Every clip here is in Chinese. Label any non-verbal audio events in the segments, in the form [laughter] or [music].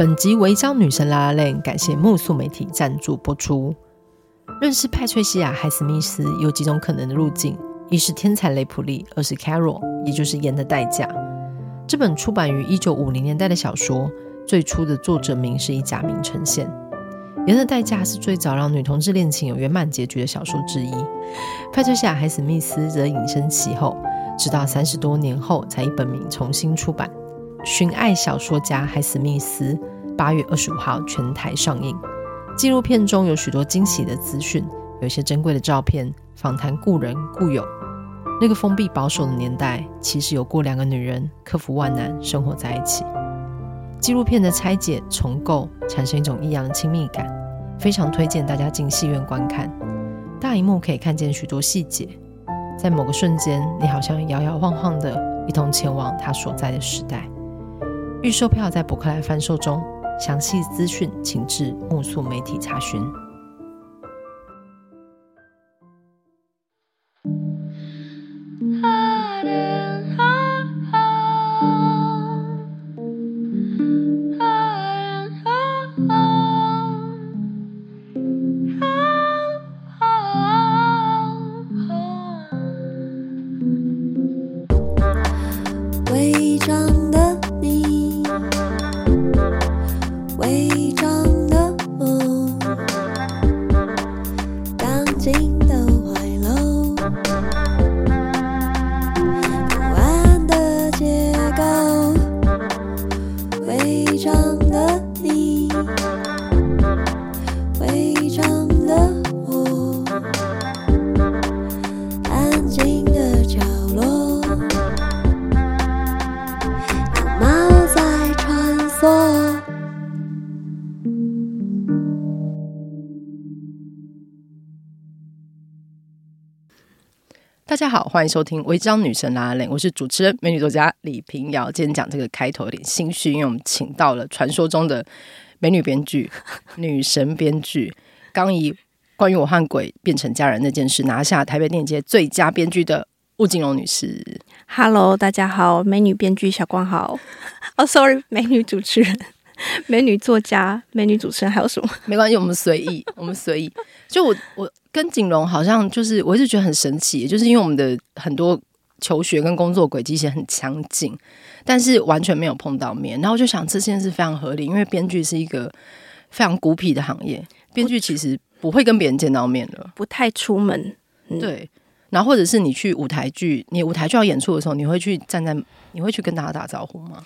本集违章女神拉拉链，感谢木素媒体赞助播出。认识派翠西亚·海史密斯有几种可能的路径：一是天才雷普利，二是 Carol，也就是盐的代价。这本出版于一九五零年代的小说，最初的作者名是以假名呈现。盐的代价是最早让女同志恋情有圆满结局的小说之一。派翠西亚·海史密斯则隐身其后，直到三十多年后才以本名重新出版。寻爱小说家海史密斯，八月二十五号全台上映。纪录片中有许多惊喜的资讯，有一些珍贵的照片，访谈故人故友。那个封闭保守的年代，其实有过两个女人克服万难生活在一起。纪录片的拆解重构，产生一种异样的亲密感，非常推荐大家进戏院观看。大荧幕可以看见许多细节，在某个瞬间，你好像摇摇晃晃的一同前往他所在的时代。预售票在博客来贩售中。详细资讯，请至木素媒体查询。大家好，欢迎收听《违章女神拉拉链》，我是主持人美女作家李平瑶。今天讲这个开头有点心虚，因为我们请到了传说中的美女编剧、[laughs] 女神编剧，刚以关于我和鬼变成家人那件事拿下台北电影节最佳编剧的吴瑾蓉女士。Hello，大家好，美女编剧小光好。[laughs] 哦、oh,，Sorry，美女主持人、[laughs] 美女作家、美女主持人还有什么？没关系，我们随意，我们随意。就我我。跟景荣好像就是，我一直觉得很神奇，就是因为我们的很多求学跟工作轨迹其实很相近，但是完全没有碰到面。然后我就想这件事非常合理，因为编剧是一个非常孤僻的行业，编剧其实不会跟别人见到面的，不太出门。嗯、对，然后或者是你去舞台剧，你舞台剧要演出的时候，你会去站在，你会去跟大家打招呼吗？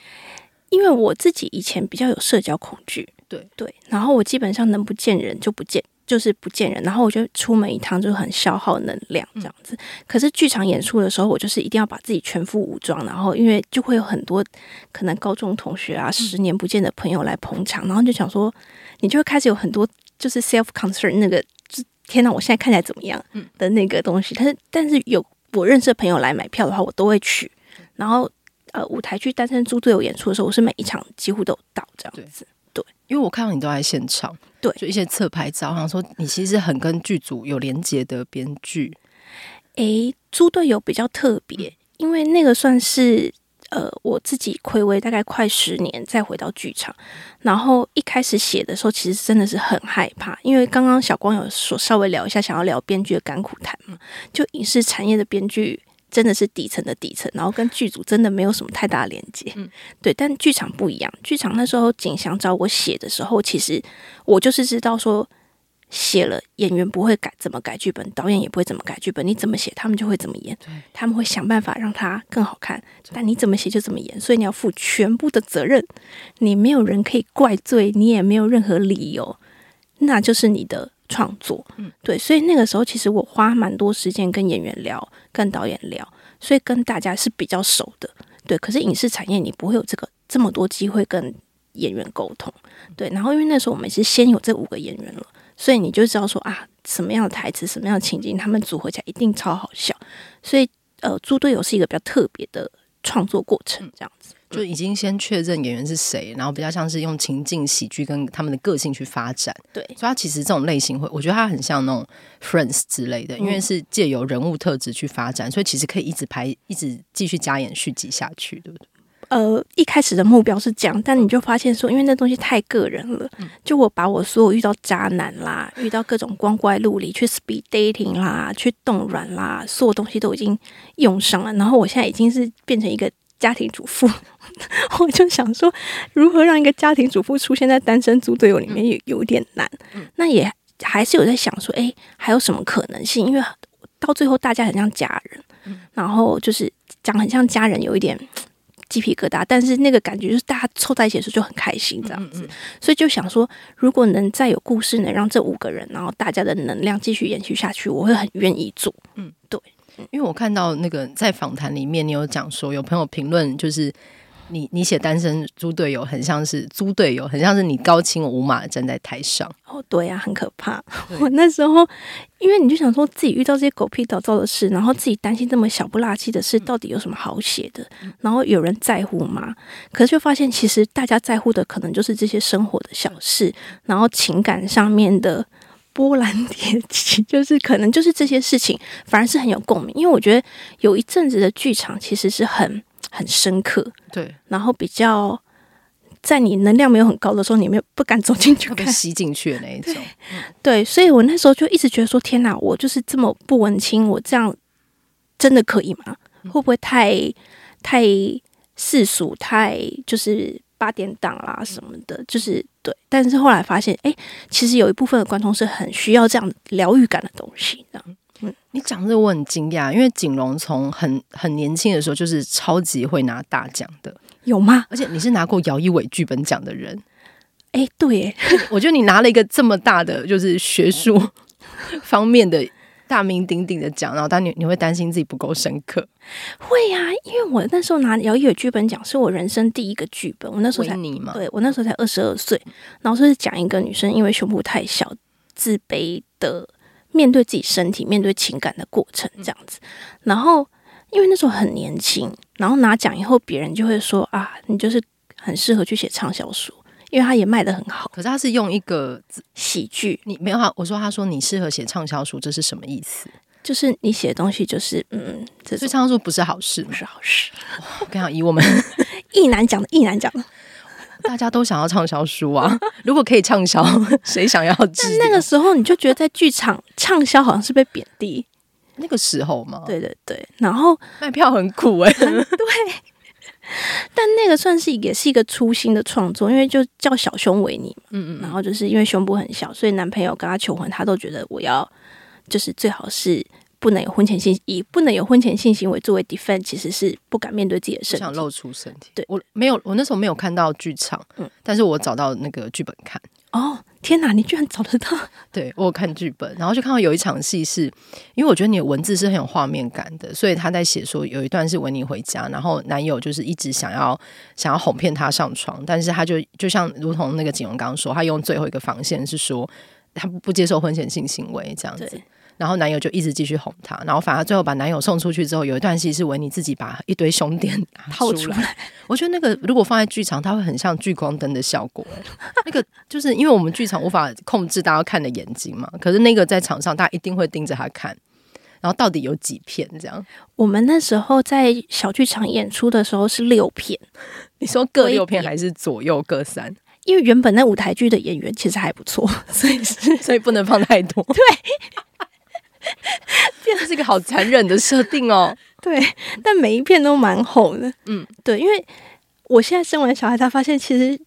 因为我自己以前比较有社交恐惧，对对，然后我基本上能不见人就不见。就是不见人，然后我就出门一趟就很消耗能量这样子。可是剧场演出的时候，我就是一定要把自己全副武装，然后因为就会有很多可能高中同学啊，十年不见的朋友来捧场，然后就想说，你就会开始有很多就是 self concern 那个，天哪，我现在看起来怎么样的那个东西。但是但是有我认识的朋友来买票的话，我都会去。然后呃，舞台剧单身猪队友演出的时候，我是每一场几乎都有到这样子。对，因为我看到你都在现场。对，就一些侧拍照，好像说你其实很跟剧组有连接的编剧。诶，猪队友比较特别，因为那个算是呃我自己暌违大概快十年再回到剧场，然后一开始写的时候，其实真的是很害怕，因为刚刚小光有说稍微聊一下，想要聊编剧的甘苦谈嘛，就影视产业的编剧。真的是底层的底层，然后跟剧组真的没有什么太大的连接，嗯，对。但剧场不一样，剧场那时候景祥找我写的时候，其实我就是知道说，写了演员不会改怎么改剧本，导演也不会怎么改剧本，你怎么写他们就会怎么演，他们会想办法让它更好看，但你怎么写就怎么演，所以你要负全部的责任，你没有人可以怪罪，你也没有任何理由，那就是你的。创作，嗯，对，所以那个时候其实我花蛮多时间跟演员聊，跟导演聊，所以跟大家是比较熟的，对。可是影视产业你不会有这个这么多机会跟演员沟通，对。然后因为那时候我们是先有这五个演员了，所以你就知道说啊，什么样的台词，什么样的情景，他们组合起来一定超好笑。所以呃，猪队友是一个比较特别的创作过程，这样子。就已经先确认演员是谁，然后比较像是用情境喜剧跟他们的个性去发展。对，所以他其实这种类型会，我觉得他很像那种 Friends 之类的，因为是借由人物特质去发展，所以其实可以一直拍，一直继续加演续集下去，对不对？呃，一开始的目标是这样，但你就发现说，因为那东西太个人了，就我把我所有遇到渣男啦，遇到各种光怪陆离，去 speed dating 啦，去动软啦，所有东西都已经用上了。然后我现在已经是变成一个家庭主妇，[laughs] 我就想说，如何让一个家庭主妇出现在单身猪队友里面，也有点难。那也还是有在想说，诶，还有什么可能性？因为到最后大家很像家人，然后就是讲很像家人，有一点。鸡皮疙瘩，但是那个感觉就是大家凑在一起的时候就很开心，这样子，所以就想说，如果能再有故事，能让这五个人，然后大家的能量继续延续下去，我会很愿意做。嗯，对，因为我看到那个在访谈里面，你有讲说，有朋友评论就是。你你写单身猪队友很像是猪队友，很像是你高清无码站在台上哦，对呀、啊，很可怕。[laughs] 我那时候，因为你就想说自己遇到这些狗屁倒灶的事，然后自己担心这么小不拉几的事，到底有什么好写的？然后有人在乎吗？可是就发现，其实大家在乎的可能就是这些生活的小事，然后情感上面的波澜迭起，就是可能就是这些事情，反而是很有共鸣。因为我觉得有一阵子的剧场其实是很。很深刻，对，然后比较在你能量没有很高的时候，你没有不敢走进去，被吸进去的那一种，对，对，所以我那时候就一直觉得说：天哪，我就是这么不文青，我这样真的可以吗？会不会太太世俗，太就是八点档啦什么的？就是对，但是后来发现，哎，其实有一部分的观众是很需要这样疗愈感的东西的。你讲这个我很惊讶，因为景龙从很很年轻的时候就是超级会拿大奖的，有吗？而且你是拿过姚一伟剧本奖的人，哎、欸，对耶，[laughs] 我觉得你拿了一个这么大的就是学术方面的大名鼎鼎的奖，然后但你你会担心自己不够深刻？会呀、啊，因为我那时候拿姚一伟剧本奖是我人生第一个剧本，我那时候才你嘛，对我那时候才二十二岁，然后是讲一个女生因为胸部太小自卑的。面对自己身体、面对情感的过程，这样子。然后，因为那时候很年轻，然后拿奖以后，别人就会说啊，你就是很适合去写畅销书，因为他也卖的很好。可是他是用一个喜剧，你没有他，我说他说你适合写畅销书，这是什么意思？就是你写的东西就是嗯，这所以畅销书不是好事，不是好事。我跟你讲，以我们 [laughs] 一难讲的，一难讲的。大家都想要畅销书啊！如果可以畅销，[laughs] 谁想要？但那个时候你就觉得在剧场畅销好像是被贬低。那个时候嘛，对对对。然后卖票很苦哎、欸，对。[laughs] [laughs] 但那个算是也是一个粗心的创作，因为就叫小胸维尼嘛，嗯嗯。然后就是因为胸部很小，所以男朋友跟他求婚，他都觉得我要就是最好是。不能有婚前性，以不能有婚前性行为作为 defense，其实是不敢面对自己的身体，想露出身体。对，我没有，我那时候没有看到剧场，嗯，但是我找到那个剧本看。哦，天哪，你居然找得到？[laughs] 对，我有看剧本，然后就看到有一场戏是，因为我觉得你的文字是很有画面感的，所以他在写说有一段是维尼回家，然后男友就是一直想要想要哄骗她上床，但是他就就像如同那个景荣刚刚说，他用最后一个防线是说他不接受婚前性行为这样子。然后男友就一直继续哄她，然后反而最后把男友送出去之后，有一段戏是维尼自己把一堆胸垫掏出来。我觉得那个如果放在剧场，它会很像聚光灯的效果。那个就是因为我们剧场无法控制大家看的眼睛嘛，可是那个在场上大家一定会盯着他看。然后到底有几片这样？我们那时候在小剧场演出的时候是六片，你说各六片还是左右各三？因为原本那舞台剧的演员其实还不错，所以是所以不能放太多。[laughs] 对。[laughs] 变成是一个好残忍的设定哦。[laughs] 对，但每一片都蛮厚的。嗯，对，因为我现在生完小孩，才发现其实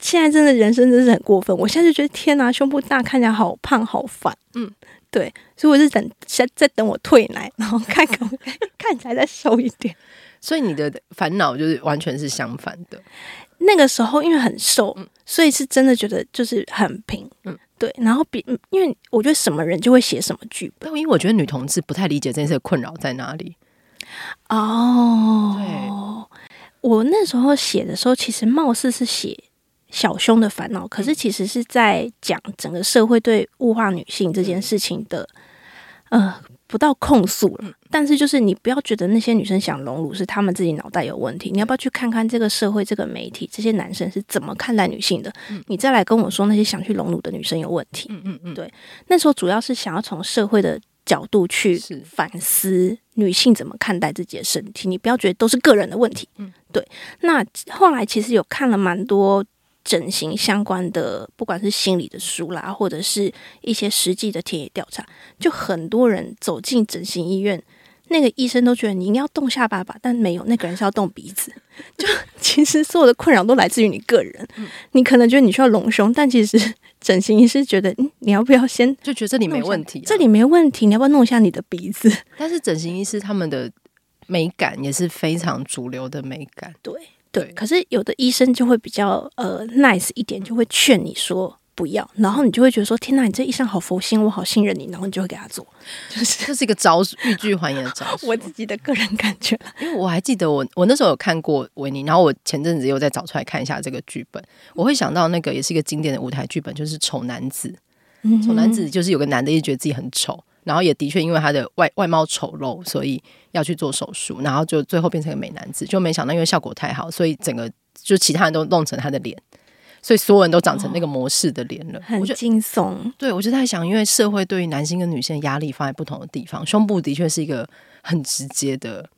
现在真的人生真是很过分。我现在就觉得天哪，胸部大，看起来好胖，好烦。嗯，对，所以我是等在在等我退奶，[laughs] 然后看看看起来再瘦一点。所以你的烦恼就是完全是相反的。那个时候因为很瘦，所以是真的觉得就是很平。嗯。对，然后比因为我觉得什么人就会写什么剧本，因为我觉得女同志不太理解这件事的困扰在哪里。哦，对，我那时候写的时候，其实貌似是写小胸的烦恼，可是其实是在讲整个社会对物化女性这件事情的，呃。不到控诉了，但是就是你不要觉得那些女生想隆乳是她们自己脑袋有问题，你要不要去看看这个社会、这个媒体、这些男生是怎么看待女性的？你再来跟我说那些想去隆乳的女生有问题。嗯嗯嗯，对，那时候主要是想要从社会的角度去反思女性怎么看待自己的身体，你不要觉得都是个人的问题。嗯，对。那后来其实有看了蛮多整形相关的，不管是心理的书啦，或者是一些实际的田野调查，就很多人走进整形医院。那个医生都觉得你应该要动下巴吧，但没有，那个人是要动鼻子。[laughs] 就其实所有的困扰都来自于你个人。你可能觉得你需要隆胸，但其实整形医师觉得，嗯，你要不要先就觉得这里没问题啊，这里没问题，你要不要弄一下你的鼻子？但是整形医师他们的美感也是非常主流的美感。对对，可是有的医生就会比较呃 nice 一点，就会劝你说。不要，然后你就会觉得说：“天哪，你这医生好佛心，我好信任你。”然后你就会给他做，就是 [laughs] 这是一个招数，欲拒还迎的招数。[laughs] 我自己的个人感觉，因为我还记得我我那时候有看过维尼，然后我前阵子又再找出来看一下这个剧本，我会想到那个也是一个经典的舞台剧本，就是《丑男子》。丑男子就是有个男的一直觉得自己很丑，然后也的确因为他的外外貌丑陋，所以要去做手术，然后就最后变成一个美男子，就没想到因为效果太好，所以整个就其他人都弄成他的脸。所以所有人都长成那个模式的脸了，哦、很惊悚。对，我就在想，因为社会对于男性跟女性的压力放在不同的地方，胸部的确是一个很直接的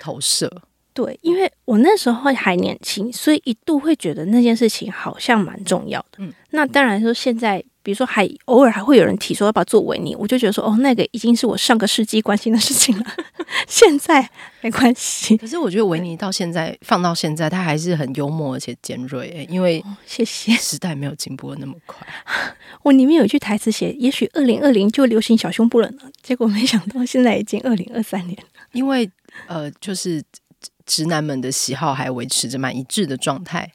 投射。对，因为我那时候还年轻，所以一度会觉得那件事情好像蛮重要的。嗯，那当然说现在。比如说，还偶尔还会有人提说要不要做维尼，我就觉得说，哦，那个已经是我上个世纪关心的事情了，[laughs] 现在没关系。可是我觉得维尼到现在放到现在，他还是很幽默而且尖锐，欸，因为谢谢时代没有进步的那么快。[laughs] 我里面有一句台词写：“也许二零二零就流行小胸部了呢。”结果没想到现在已经二零二三年了。因为呃，就是直男们的喜好还维持着蛮一致的状态。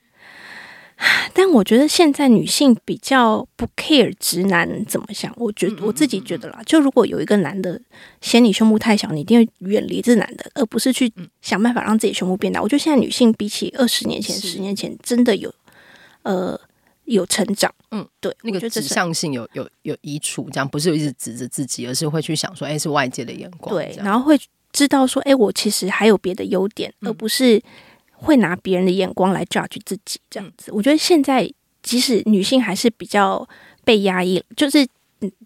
[sighs] 但我觉得现在女性比较不 care 直男怎么想，我觉得我自己觉得啦，就如果有一个男的嫌你胸部太小，你一定会远离这男的，而不是去想办法让自己胸部变大。我觉得现在女性比起二十年前、十年前，真的有呃有成长。嗯，对，那个指向性有有有移除，这样不是一直指着自己，而是会去想说，哎，是外界的眼光。对，然后会知道说，哎，我其实还有别的优点，而不是。会拿别人的眼光来 judge 自己，这样子。我觉得现在即使女性还是比较被压抑，就是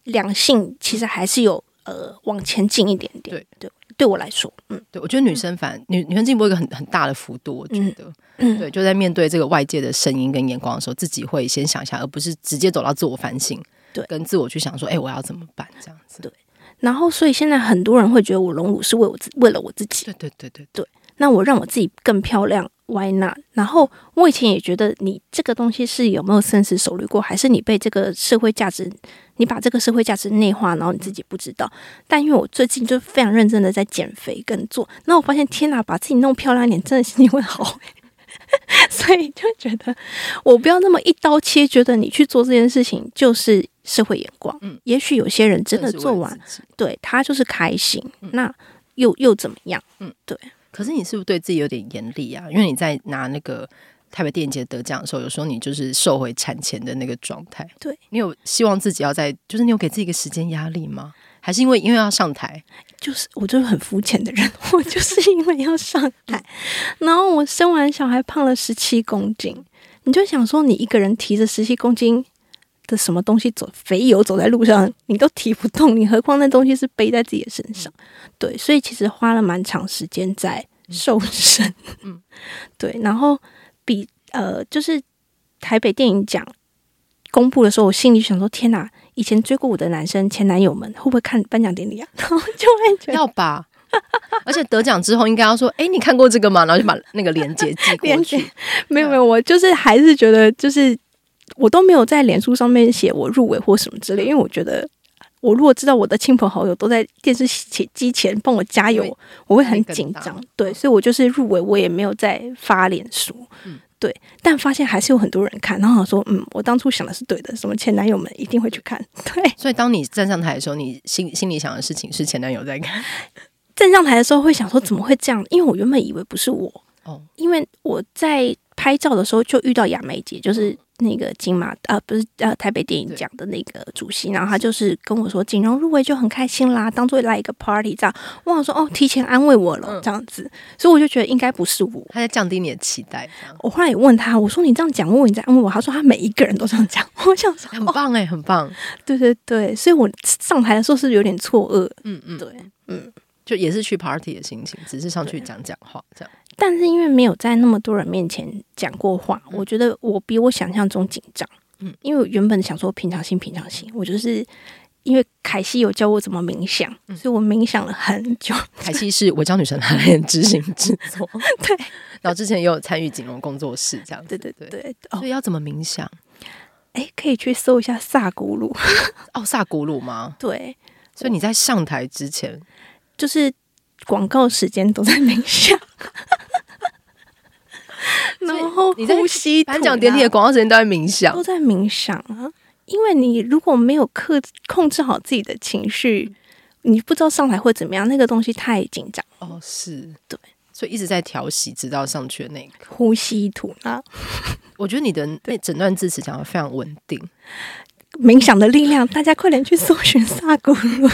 两性其实还是有呃往前进一点点。对对，对我来说，嗯，对我觉得女生反女女生进步一个很很大的幅度，我觉得，嗯，对，就在面对这个外界的声音跟眼光的时候，自己会先想一下，而不是直接走到自我反省，对，跟自我去想说，哎，我要怎么办？这样子。对。然后，所以现在很多人会觉得我隆乳是为我自为了我自己。对对对对对。那我让我自己更漂亮，Why not？然后我以前也觉得你这个东西是有没有深思熟虑过，还是你被这个社会价值，你把这个社会价值内化，然后你自己不知道。但因为我最近就非常认真的在减肥跟做，那我发现天哪，把自己弄漂亮一点，真的心情会好。所以就觉得我不要那么一刀切，觉得你去做这件事情就是社会眼光。嗯，也许有些人真的做完，对他就是开心，那又又怎么样？嗯，对。可是你是不是对自己有点严厉啊？因为你在拿那个台北电影节得奖的时候，有时候你就是瘦回产前的那个状态。对，你有希望自己要在，就是你有给自己一个时间压力吗？还是因为因为要上台？就是我就是很肤浅的人，我就是因为要上台，[laughs] 然后我生完小孩胖了十七公斤，你就想说你一个人提着十七公斤的什么东西走，肥油走在路上，你都提不动，你何况那东西是背在自己的身上？对，所以其实花了蛮长时间在瘦身。嗯，[laughs] 对，然后比呃，就是台北电影奖公布的时候，我心里想说：天哪！以前追过我的男生前男友们会不会看颁奖典礼啊？然后就会觉得要吧。[laughs] 而且得奖之后应该要说：哎，你看过这个吗？然后就把那个链接寄过去。[laughs] 没有没有，我就是还是觉得就是。我都没有在脸书上面写我入围或什么之类，因为我觉得我如果知道我的亲朋好友都在电视机前帮我加油，我会很紧张。对，所以我就是入围，我也没有在发脸书。嗯，对，但发现还是有很多人看，然后说，嗯，我当初想的是对的，什么前男友们一定会去看。[laughs] 对，所以当你站上台的时候，你心心里想的事情是前男友在看。站上台的时候会想说，怎么会这样？因为我原本以为不是我。哦，因为我在拍照的时候就遇到亚梅姐，就是。那个金马啊，不是呃，台北电影奖的那个主席，然后她就是跟我说，锦荣入围就很开心啦，当做来一个 party 这样。我想说哦，提前安慰我了这样子，所以我就觉得应该不是我，他在降低你的期待。我后来也问他，我说你这样讲，问你在安慰我，他说他每一个人都这样讲。我想说很棒哎，很棒。对对对，所以我上台的时候是有点错愕。嗯嗯，对，嗯，就也是去 party 的心情，只是上去讲讲话这样。但是因为没有在那么多人面前讲过话，我觉得我比我想象中紧张。嗯，因为我原本想说平常心，平常心。我就是因为凯西有教我怎么冥想，嗯、所以我冥想了很久。凯西是我教女神团练执行制作，[laughs] 对。然后之前也有参与锦荣工作室这样子，对对对对。所以要怎么冥想？可以去搜一下萨古鲁。哦，萨古鲁吗？[laughs] 对。所以你在上台之前，就是广告时间都在冥想。[laughs] 然后呼吸，颁奖典礼的广告时间都在冥想，都在冥想啊！因为你如果没有克控制好自己的情绪，你不知道上台会怎么样，那个东西太紧张哦。是对，所以一直在调息，直到上去的那个，呼吸吐纳。[laughs] 我觉得你的那整段字词讲的非常稳定。冥想的力量，大家快点去搜寻萨古鲁，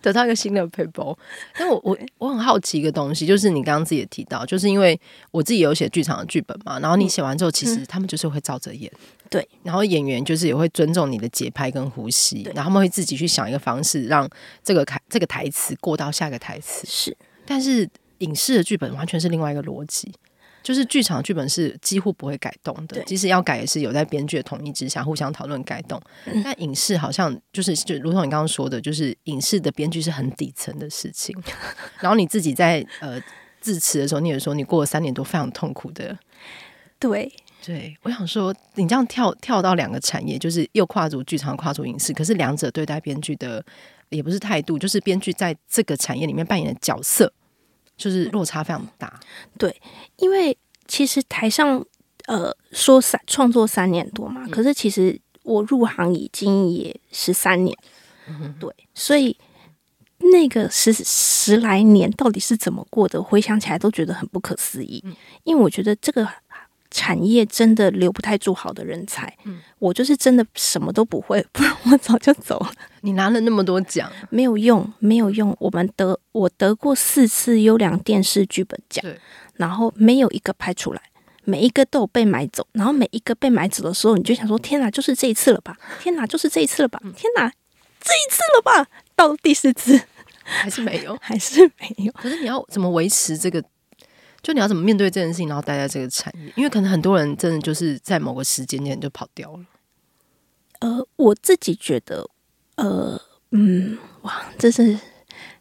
得到一个新的 paper。但我我我很好奇一个东西，就是你刚刚自己也提到，就是因为我自己有写剧场的剧本嘛，然后你写完之后，其实他们就是会照着演，对。然后演员就是也会尊重你的节拍跟呼吸，然后他们会自己去想一个方式，让这个台这个台词过到下一个台词。是，但是影视的剧本完全是另外一个逻辑。就是剧场剧本是几乎不会改动的，即使要改也是有在编剧的同意之下互相讨论改动。但影视好像就是就如同你刚刚说的，就是影视的编剧是很底层的事情。[laughs] 然后你自己在呃致辞的时候，你也说你过了三年多非常痛苦的。对对，我想说你这样跳跳到两个产业，就是又跨足剧场，跨足影视，可是两者对待编剧的也不是态度，就是编剧在这个产业里面扮演的角色。就是落差非常大，对，因为其实台上呃说三创作三年多嘛，嗯、可是其实我入行已经也十三年，嗯，对，所以那个十十来年到底是怎么过的，回想起来都觉得很不可思议，嗯，因为我觉得这个。产业真的留不太住好的人才，嗯，我就是真的什么都不会，[laughs] 不然我早就走了。你拿了那么多奖，没有用，没有用。我们得我得过四次优良电视剧本奖，然后没有一个拍出来，每一个都有被买走。然后每一个被买走的时候，你就想说：天哪，就是这一次了吧？天哪，就是这一次了吧？天哪，这一次了吧？到第四次还是没有，[laughs] 还是没有。可是你要怎么维持这个？就你要怎么面对这件事情，然后待在这个产业？因为可能很多人真的就是在某个时间点就跑掉了。呃，我自己觉得，呃，嗯，哇，这是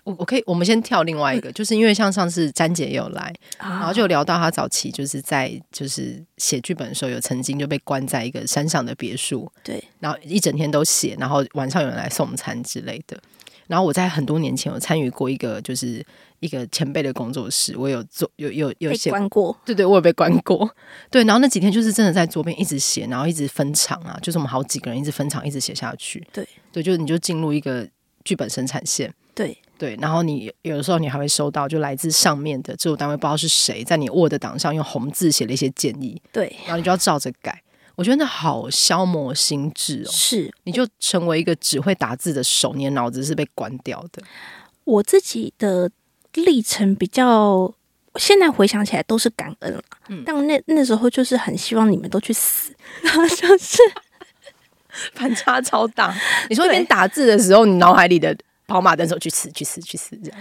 我我可以，我们先跳另外一个，嗯、就是因为像上次詹姐也有来，啊，然后就聊到她早期就是在就是写剧本的时候，有曾经就被关在一个山上的别墅，对，然后一整天都写，然后晚上有人来送餐之类的。然后我在很多年前有参与过一个就是。一个前辈的工作室，我有做，有有有写过，对对，我有被关过，对。然后那几天就是真的在桌边一直写，然后一直分场啊，就是我们好几个人一直分场，一直写下去，对对，就你就进入一个剧本生产线，对对。然后你有的时候你还会收到，就来自上面的制作单位不知道是谁，在你 Word 档上用红字写了一些建议，对，然后你就要照着改。我觉得那好消磨心智哦，是，你就成为一个只会打字的手，你的脑子是被关掉的。我自己的。历程比较，现在回想起来都是感恩了。嗯，但那那时候就是很希望你们都去死，[laughs] 然后就是 [laughs] 反差超大。[laughs] 你说一边打字的时候，你脑海里的跑马灯手去死去死去死这样，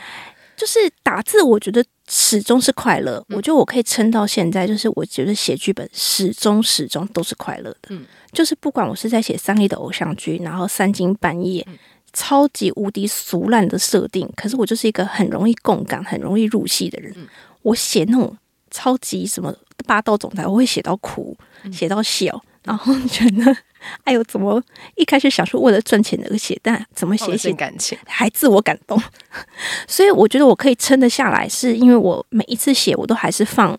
就是打字，我觉得始终是快乐。我觉得我可以撑到现在，就是我觉得写剧本始终始终都是快乐的。嗯，就是不管我是在写三立的偶像剧，然后三更半夜。嗯超级无敌俗烂的设定，可是我就是一个很容易共感、很容易入戏的人。嗯、我写那种超级什么霸道总裁，我会写到哭，写、嗯、到笑，然后觉得哎呦，怎么一开始想说为了赚钱而写，但怎么写写感情还自我感动？[laughs] 所以我觉得我可以撑得下来，是因为我每一次写我都还是放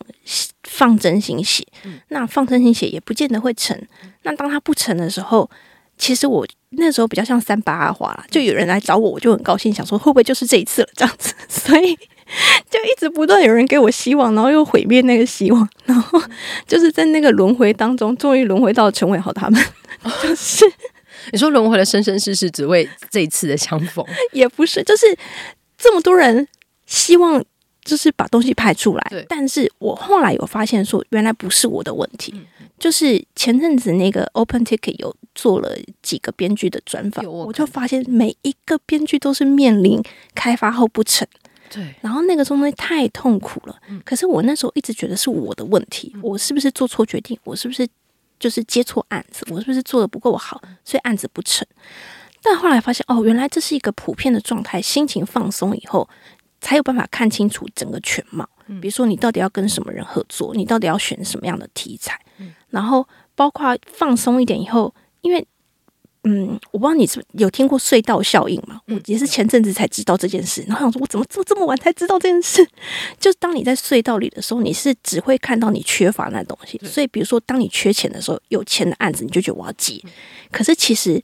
放真心写、嗯。那放真心写也不见得会成。那当它不成的时候，其实我。那时候比较像三八二花啦，就有人来找我，我就很高兴，想说会不会就是这一次了这样子，[laughs] 所以 [laughs] 就一直不断有人给我希望，然后又毁灭那个希望，[laughs] 然后就是在那个轮回当中，终于轮回到陈伟豪他们，[laughs] 就是你说轮回了生生世世，只为这一次的相逢，也不是，就是这么多人希望。就是把东西拍出来，但是我后来有发现说，原来不是我的问题。嗯、就是前阵子那个 Open Ticket 有做了几个编剧的专访，我就发现每一个编剧都是面临开发后不成，对，然后那个东西太痛苦了。嗯、可是我那时候一直觉得是我的问题，嗯、我是不是做错决定？我是不是就是接错案子？我是不是做的不够好，所以案子不成？但后来发现，哦，原来这是一个普遍的状态。心情放松以后。才有办法看清楚整个全貌。比如说，你到底要跟什么人合作？你到底要选什么样的题材？然后，包括放松一点以后，因为，嗯，我不知道你是有听过隧道效应吗？我也是前阵子才知道这件事。然后想说，我怎么做这么晚才知道这件事？就是当你在隧道里的时候，你是只会看到你缺乏那东西。所以，比如说，当你缺钱的时候，有钱的案子，你就觉得我要接。可是，其实。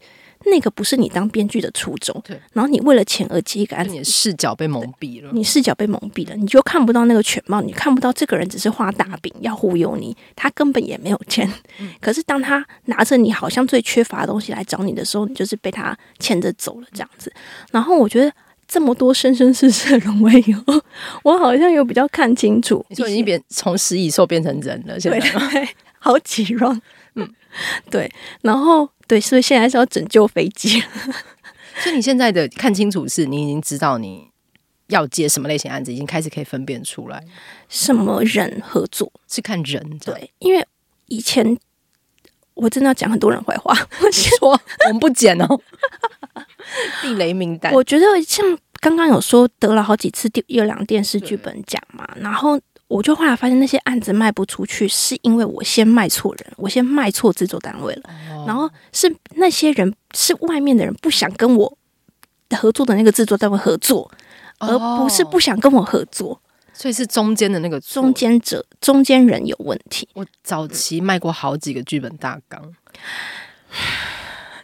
那个不是你当编剧的初衷，对。然后你为了钱而接一个案子，你的视角被蒙蔽了。你视角被蒙蔽了，你就看不到那个全貌，你看不到这个人只是画大饼要忽悠你，他根本也没有钱。嗯、可是当他拿着你好像最缺乏的东西来找你的时候，你就是被他牵着走了这样子。然后我觉得这么多生生世世的轮回以后，我好像有比较看清楚，你说你变从食蚁兽变成人了，现在好几 round，嗯，对，然后。对，所以现在是要拯救飞机。[laughs] 所以你现在的看清楚是，你已经知道你要接什么类型案子，已经开始可以分辨出来什么人合作是看人。对，因为以前我真的要讲很多人坏话，我说我们不剪哦，地雷名单。我觉得像刚刚有说得了好几次第一两电视剧本奖嘛，然后。我就后来发现那些案子卖不出去，是因为我先卖错人，我先卖错制作单位了。然后是那些人是外面的人不想跟我合作的那个制作单位合作，而不是不想跟我合作。所以是中间的那个中间者、中间人有问题。我早期卖过好几个剧本大纲，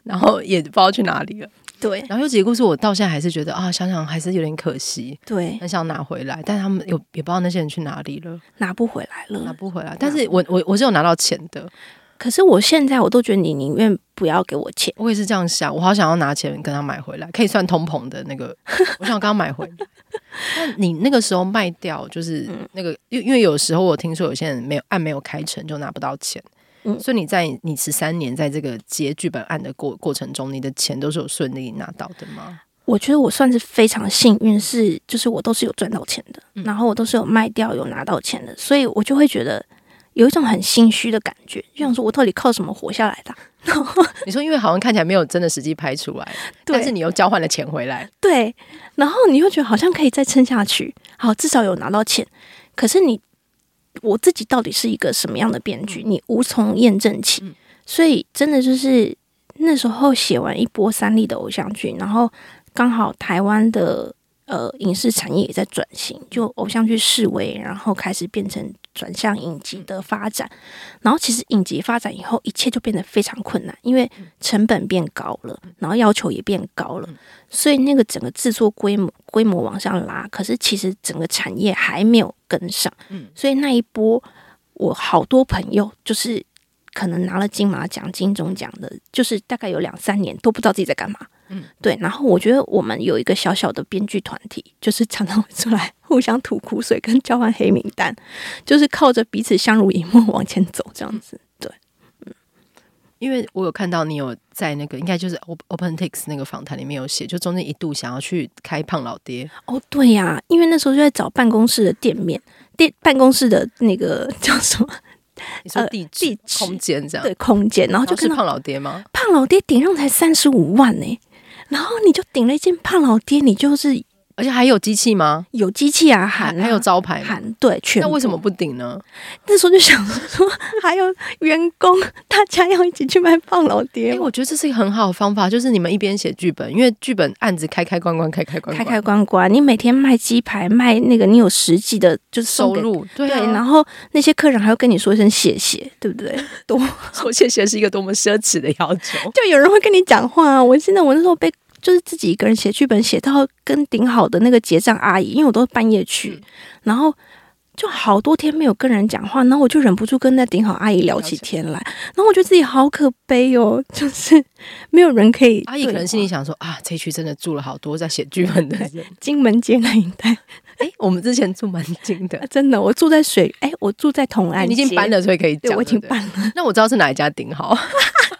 然后也不知道去哪里了。对，然后有几个故事，我到现在还是觉得啊，想想还是有点可惜。对，很想拿回来，但他们有也不知道那些人去哪里了，拿不回来了，拿不回来。但是我我我是有拿到钱的，可是我现在我都觉得你宁愿不要给我钱。我也是这样想，我好想要拿钱跟他买回来，可以算通膨的那个，[laughs] 我想刚刚买回来。那你那个时候卖掉，就是那个，因为因为有时候我听说有些人没有按没有开成就拿不到钱。嗯，所以你在你十三年在这个接剧本案的过过程中，你的钱都是有顺利拿到的吗？我觉得我算是非常幸运，是就是我都是有赚到钱的，嗯、然后我都是有卖掉有拿到钱的，所以我就会觉得有一种很心虚的感觉，就想说我到底靠什么活下来的？[laughs] 然后你说，因为好像看起来没有真的实际拍出来，但是你又交换了钱回来，对，然后你又觉得好像可以再撑下去，好，至少有拿到钱，可是你。我自己到底是一个什么样的编剧？你无从验证起，所以真的就是那时候写完一波三立的偶像剧，然后刚好台湾的呃影视产业也在转型，就偶像剧式微，然后开始变成。转向影集的发展，然后其实影集发展以后，一切就变得非常困难，因为成本变高了，然后要求也变高了，所以那个整个制作规模规模往上拉，可是其实整个产业还没有跟上，所以那一波我好多朋友就是可能拿了金马奖、金钟奖的，就是大概有两三年都不知道自己在干嘛。嗯，对。然后我觉得我们有一个小小的编剧团体，就是常常会出来互相吐苦水，跟交换黑名单，就是靠着彼此相濡以沫往前走这样子。对，嗯，因为我有看到你有在那个应该就是 OpenTix 那个访谈里面有写，就中间一度想要去开胖老爹。哦，对呀，因为那时候就在找办公室的店面，店办公室的那个 [laughs] 叫什么？你说地址、呃、地空间这样对空间，然后就是胖老爹吗？胖老爹顶上才三十五万呢、欸。然后你就顶了一件胖老爹，你就是，而且还有机器吗？有机器啊，喊还有招牌喊对，全部。那为什么不顶呢？那时候就想说，还有员工，大家要一起去卖胖老爹。哎，我觉得这是一个很好的方法，就是你们一边写剧本，因为剧本案子开开关关，开开关关，开开关关。你每天卖鸡排，卖那个，你有实际的，就是收入。对，然后那些客人还要跟你说一声谢谢，对不对？多 [laughs] 说谢谢是一个多么奢侈的要求。[laughs] 就有人会跟你讲话啊！我记得我那时候被。就是自己一个人写剧本，写到跟顶好的那个结账阿姨，因为我都是半夜去，嗯、然后。就好多天没有跟人讲话，然后我就忍不住跟那顶好阿姨聊起天来，然后我觉得自己好可悲哦，[laughs] 就是没有人可以。阿姨可能心里想说啊，这一区真的住了好多在写剧本的人，[laughs] 金门街那一带。哎，我们之前住蛮近的，真的，我住在水，哎，我住在同安，你已经搬了，所以可以讲，我已经搬了。那我知道是哪一家顶好。[laughs]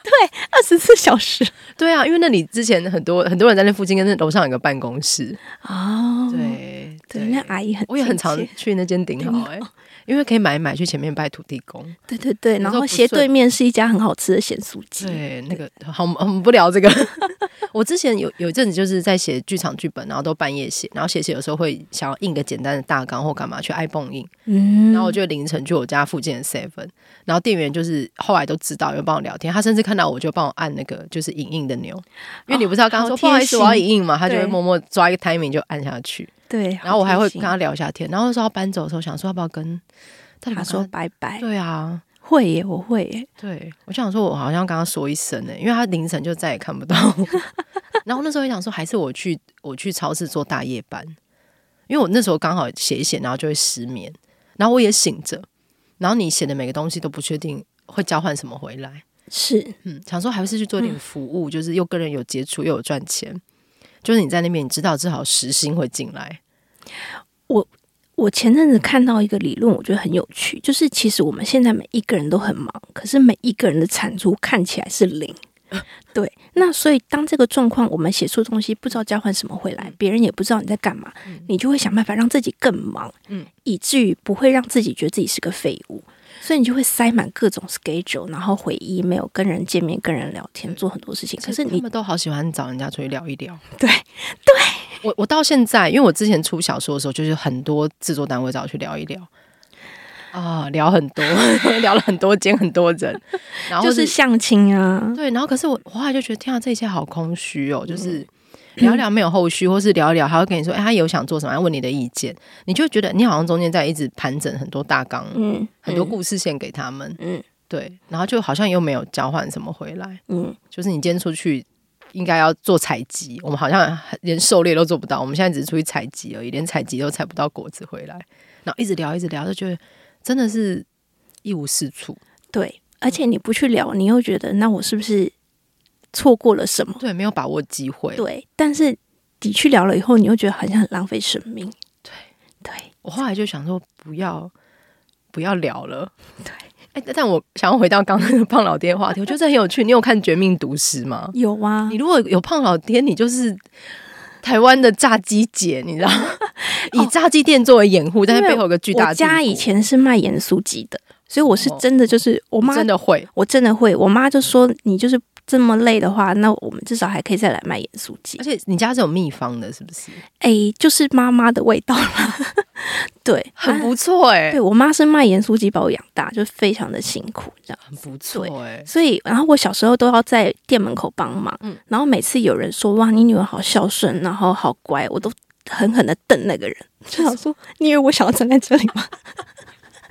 对，二十四小时。对啊，因为那里之前很多很多人在那附近，跟那楼上有个办公室。哦，对对，那阿姨很，我也很常去那间顶好哎。因为可以买买去前面拜土地公，对对对，然后斜对面是一家很好吃的咸酥鸡。对，那个好，我们不聊这个。[laughs] 我之前有有一阵子就是在写剧场剧本，然后都半夜写，然后写写有时候会想要印个简单的大纲或干嘛去 i p h o n e 印，嗯，然后我就凌晨去我家附近的 seven，然后店员就是后来都知道，有帮我聊天，他甚至看到我就帮我按那个就是影印的钮，因为你不知道刚刚说不好意思我要影印嘛，他就会默默抓一个 timing 就按下去。对，然后我还会跟他聊一下天，然后那时候要搬走的时候，想说要不要跟他说拜拜？对啊，会耶，我会耶。对，我就想说，我好像跟他说一声呢，因为他凌晨就再也看不到。[laughs] 然后那时候也想说，还是我去我去超市做大夜班，因为我那时候刚好写一写，然后就会失眠，然后我也醒着，然后你写的每个东西都不确定会交换什么回来，是嗯，想说还是去做点服务，嗯、就是又跟人有接触又有赚钱，就是你在那边你知道至少时薪会进来。我我前阵子看到一个理论，我觉得很有趣，就是其实我们现在每一个人都很忙，可是每一个人的产出看起来是零。[laughs] 对，那所以当这个状况，我们写出东西不知道交换什么回来，别人也不知道你在干嘛，你就会想办法让自己更忙，嗯，以至于不会让自己觉得自己是个废物。所以你就会塞满各种 schedule，然后回忆没有跟人见面、跟人聊天、做很多事情。可是你们都好喜欢找人家出去聊一聊。对，[laughs] 对我我到现在，因为我之前出小说的时候，就是很多制作单位找我去聊一聊啊，聊很多，[laughs] 聊了很多间很多人，然后是就是相亲啊。对，然后可是我我后来就觉得，天啊，这一切好空虚哦，就是。嗯聊一聊没有后续，或是聊一聊，还会跟你说：“哎、欸，他有想做什么？要问你的意见。”你就觉得你好像中间在一直盘整很多大纲，嗯，很多故事线给他们，嗯，对，然后就好像又没有交换什么回来，嗯，就是你今天出去应该要做采集，我们好像连狩猎都做不到，我们现在只是出去采集而已，连采集都采不到果子回来，然后一直聊一直聊，就觉得真的是一无是处。对，而且你不去聊，你又觉得那我是不是？错过了什么？对，没有把握机会。对，但是你去聊了以后，你又觉得好像很浪费生命。对，对我后来就想说，不要不要聊了。对，哎，但我想要回到刚刚那个胖老爹话题，我觉得这很有趣。你有看《绝命毒师》吗？有啊。你如果有胖老爹，你就是台湾的炸鸡姐，你知道吗？[laughs] 以炸鸡店作为掩护，但是背后有个巨大家以前是卖盐酥鸡的，所以我是真的就是我妈真的会，我真的会。我妈就说你就是。这么累的话，那我们至少还可以再来卖盐酥鸡。而且你家是有秘方的，是不是？哎、欸，就是妈妈的味道啦。[laughs] 对，很不错哎、欸。对，我妈是卖盐酥鸡把我养大，就非常的辛苦，这样很不错哎、欸。所以，然后我小时候都要在店门口帮忙。嗯。然后每次有人说哇，你女儿好孝顺，然后好乖，我都狠狠的瞪那个人，[laughs] 就想说，你以为我想要站在这里吗？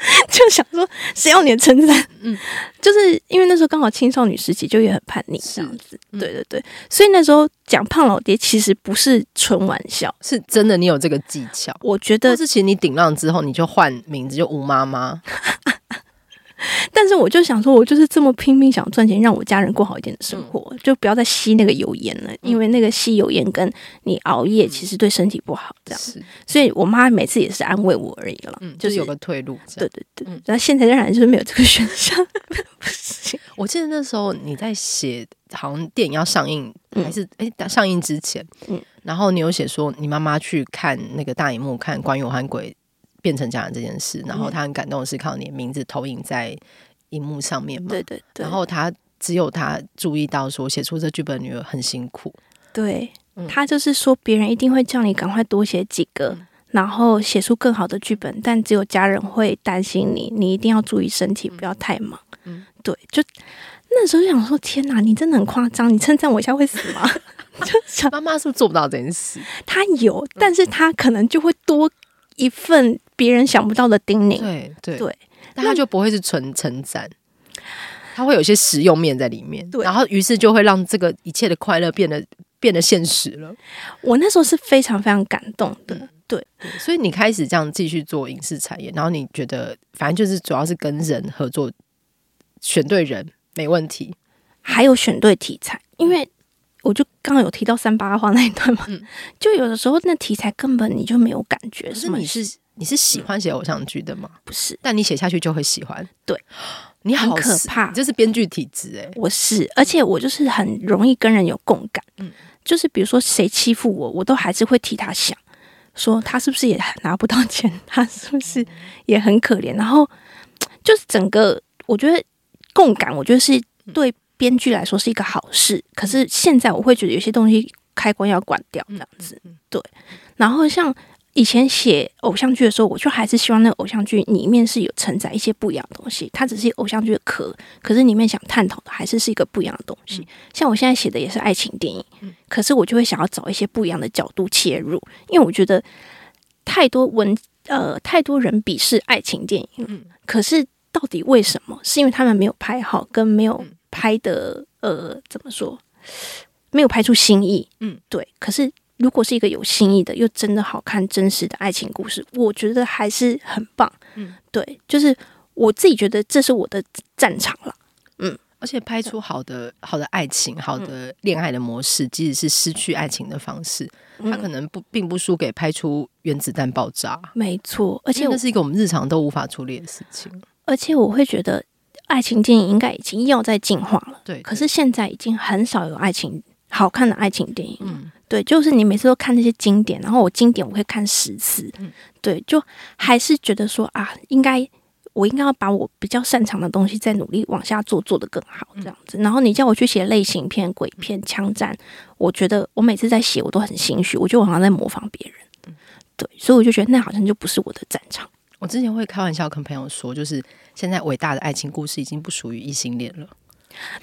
[laughs] 就想说，谁要你的称赞？嗯，就是因为那时候刚好青少女时期，就也很叛逆这样子。嗯、对对对，所以那时候讲胖老爹其实不是纯玩笑，是真的。你有这个技巧，我觉得是其实你顶浪之后，你就换名字，就吴妈妈。[laughs] 但是我就想说，我就是这么拼命想赚钱，让我家人过好一点的生活，嗯、就不要再吸那个油烟了，嗯、因为那个吸油烟跟你熬夜其实对身体不好。这样，是。所以我妈每次也是安慰我而已了，嗯，就是有个退路。对对对，然后、嗯、现在仍然就是没有这个选项。[laughs] 我记得那时候你在写，好像电影要上映，嗯、还是哎、欸、上映之前，嗯，然后你有写说你妈妈去看那个大荧幕看关于我和鬼变成家人这件事，然后他很感动的是看到你的名字投影在荧幕上面嘛？对对对。然后他只有他注意到说，写出这剧本女儿很辛苦。对，嗯、他就是说别人一定会叫你赶快多写几个，嗯、然后写出更好的剧本，但只有家人会担心你，你一定要注意身体，不要太忙。嗯，对，就那时候就想说，天哪，你真的很夸张，你称赞我一下会死吗？[laughs] 就想妈妈是不是做不到这件事？他有，但是他可能就会多一份。别人想不到的叮咛，对对。对，但他就不会是纯称赞，他会有一些实用面在里面，对，然后于是就会让这个一切的快乐变得变得现实了。我那时候是非常非常感动的，嗯、对，所以你开始这样继续做影视产业，然后你觉得反正就是主要是跟人合作，选对人没问题，还有选对题材，因为我就刚刚有提到三八话那一段嘛，嗯、就有的时候那题材根本你就没有感觉，是你是你是喜欢写偶像剧的吗？不是，但你写下去就会喜欢，对。[gasps] 你好可怕，这是编剧体质哎、欸！我是，而且我就是很容易跟人有共感。嗯，就是比如说谁欺负我，我都还是会替他想，说他是不是也拿不到钱，他是不是也很可怜。然后就是整个，我觉得共感，我觉得是对编剧来说是一个好事。可是现在我会觉得有些东西开关要关掉，这样子。对，然后像。以前写偶像剧的时候，我就还是希望那个偶像剧里面是有承载一些不一样的东西。它只是偶像剧的壳，可是里面想探讨的还是是一个不一样的东西。像我现在写的也是爱情电影，可是我就会想要找一些不一样的角度切入，因为我觉得太多文呃太多人鄙视爱情电影，可是到底为什么？是因为他们没有拍好，跟没有拍的呃怎么说？没有拍出新意。嗯，对。可是。如果是一个有新意的，又真的好看、真实的爱情故事，我觉得还是很棒。嗯，对，就是我自己觉得这是我的战场了。嗯，而且拍出好的、好的爱情、好的恋爱的模式，即使是失去爱情的方式，它可能不并不输给拍出原子弹爆炸。没错，而且这是一个我们日常都无法处理的事情。而且我会觉得，爱情电影应该已经要在进化了。对，可是现在已经很少有爱情好看的爱情电影。嗯。对，就是你每次都看那些经典，然后我经典我会看十次，嗯、对，就还是觉得说啊，应该我应该要把我比较擅长的东西再努力往下做，做得更好这样子。然后你叫我去写类型片、鬼片、枪战，我觉得我每次在写我都很心虚，我觉得我好像在模仿别人，对，所以我就觉得那好像就不是我的战场。我之前会开玩笑跟朋友说，就是现在伟大的爱情故事已经不属于异性恋了，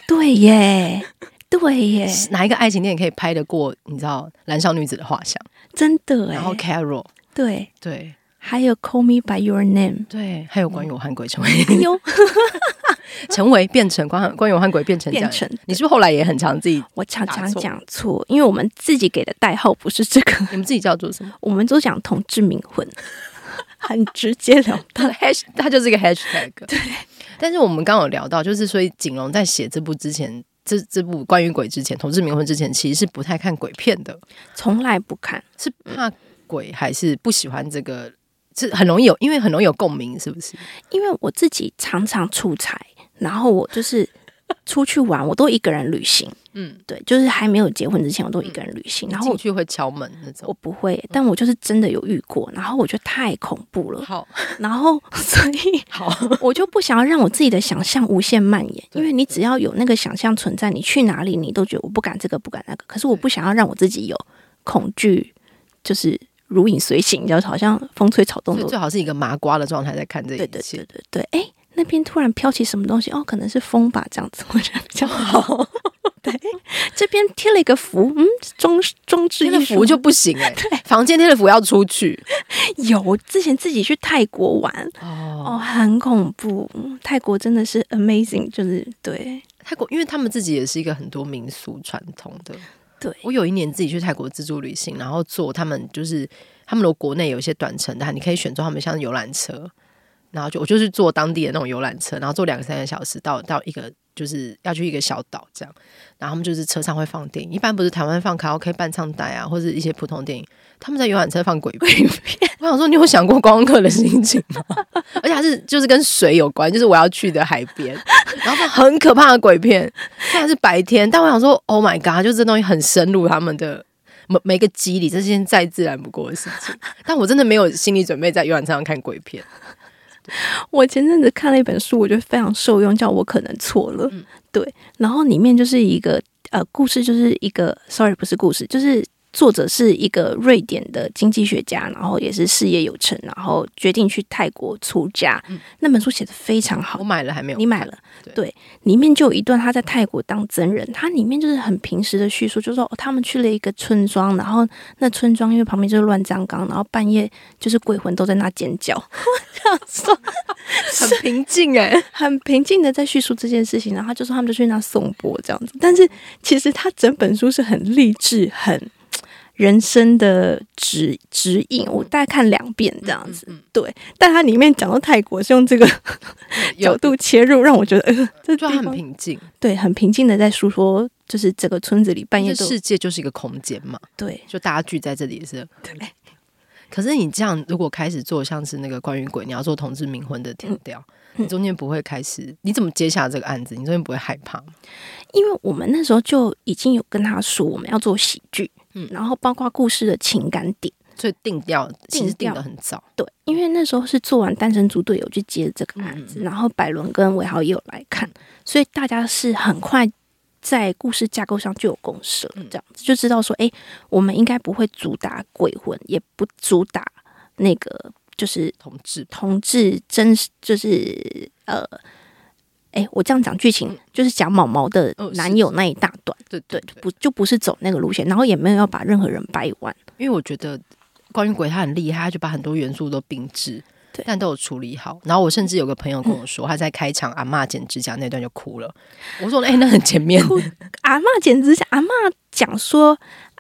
对耶。对耶，哪一个爱情电影可以拍得过？你知道《燃烧女子的画像》真的，然后 Carol，对对，还有 Call Me by Your Name，对，还有关于我和鬼成为，[laughs] 成为变成关关于我和鬼变成。变成，你是不是后来也很常自己？我常常讲错，因为我们自己给的代号不是这个，你们自己叫做什么？我们都讲同志冥婚，[laughs] 很直接了当。hash，它就是一个 hashtag。[laughs] 对，但是我们刚刚有聊到，就是所以景龙在写这部之前。这这部关于鬼之前，同志冥婚之前，其实是不太看鬼片的，从来不看，是怕鬼还是不喜欢这个？是很容易有，因为很容易有共鸣，是不是？因为我自己常常出差，然后我就是。[laughs] 出去玩，我都一个人旅行。嗯，对，就是还没有结婚之前，我都一个人旅行。然后进去会敲门那种，我不会，但我就是真的有遇过。然后我觉得太恐怖了。好，然后 [laughs] 所以好，[laughs] 我就不想要让我自己的想象无限蔓延。因为你只要有那个想象存在，你去哪里你都觉得我不敢这个不敢那个。可是我不想要让我自己有恐惧，就是如影随形，就好像风吹草动。最好是一个麻瓜的状态在看这一切。对对对对对，哎。那边突然飘起什么东西？哦，可能是风吧，这样子 [laughs] 我觉得比较好。[laughs] 对，这边贴了一个符，嗯，装装置的符就不行哎、欸。[laughs] 对，房间贴的符要出去。有之前自己去泰国玩哦，哦，很恐怖。泰国真的是 amazing，就是对泰国，因为他们自己也是一个很多民俗传统的。对，我有一年自己去泰国自助旅行，然后坐他们就是他们的国内有一些短程的，你可以选择他们像游览车。然后就我就是坐当地的那种游览车，然后坐两三个小时到到一个就是要去一个小岛这样，然后他们就是车上会放电影，一般不是台湾放卡拉 OK 伴唱带啊，或者一些普通电影，他们在游览车放鬼片。我想说，你有想过观光客的心情吗？而且还是就是跟水有关，就是我要去的海边，然后放很可怕的鬼片，虽然是白天，但我想说，Oh my God，就这东西很深入他们的每每个肌理，这是件再自然不过的事情。但我真的没有心理准备在游览车上看鬼片。我前阵子看了一本书，我觉得非常受用，叫我可能错了。嗯、对，然后里面就是一个呃故事，就是一个，sorry，不是故事，就是作者是一个瑞典的经济学家，然后也是事业有成，然后决定去泰国出家。嗯、那本书写的非常好，我买了还没有？你买了？对，对，里面就有一段他在泰国当僧人，他里面就是很平时的叙述，就是说、哦、他们去了一个村庄，然后那村庄因为旁边就是乱葬岗，然后半夜就是鬼魂都在那尖叫，[laughs] 这样说 [laughs] 很平静哎，很平静的在叙述这件事情，然后他就说他们就去那颂钵这样子，但是其实他整本书是很励志很。人生的指指引，我大概看两遍这样子，对。但它里面讲到泰国是用这个 [laughs] 角度切入，让我觉得呃，[laughs] 这就很平静，对，很平静的在诉说，就是整个村子里半夜世界就是一个空间嘛，对，就大家聚在这里是。对。可是你这样如果开始做像是那个关于鬼，你要做同志冥婚的调调，嗯、你中间不会开始？你怎么接下这个案子？你中间不会害怕吗？因为我们那时候就已经有跟他说我们要做喜剧。嗯，然后包括故事的情感点，所以定调其实定的很早。对，因为那时候是做完《单身族队友》去接这个案子，嗯、然后百伦跟伟豪也有来看，所以大家是很快在故事架构上就有共识了，这样子就知道说，哎，我们应该不会主打鬼魂，也不主打那个就是同志。同志真实就是呃。哎，我这样讲剧情就是讲毛毛的男友那一大段，哦、对对，不就不是走那个路线，然后也没有要把任何人掰弯，因为我觉得关于鬼他很厉害，他就把很多元素都并置，对，但都有处理好。然后我甚至有个朋友跟我说，嗯、他在开场阿嬷剪指甲那段就哭了，我说哎，那很前面，[laughs] 阿嬷剪指甲，阿嬷讲说。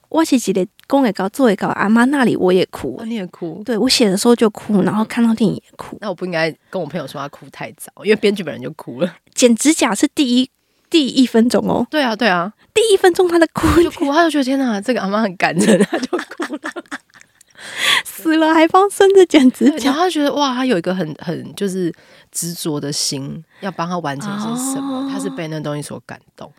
我是记得公也高做给搞阿妈那里我也哭，哦，你也哭，对我写的时候就哭，然后看到电影也哭。那我不应该跟我朋友说他哭太早，因为编剧本人就哭了。剪指甲是第一第一分钟哦，对啊对啊，第一分钟他的哭就哭，他就觉得天哪，这个阿妈很感人，他就哭了。[laughs] 死了还帮孙子剪指甲，然后他觉得哇，他有一个很很就是执着的心，要帮他完成些什么，哦、他是被那东西所感动。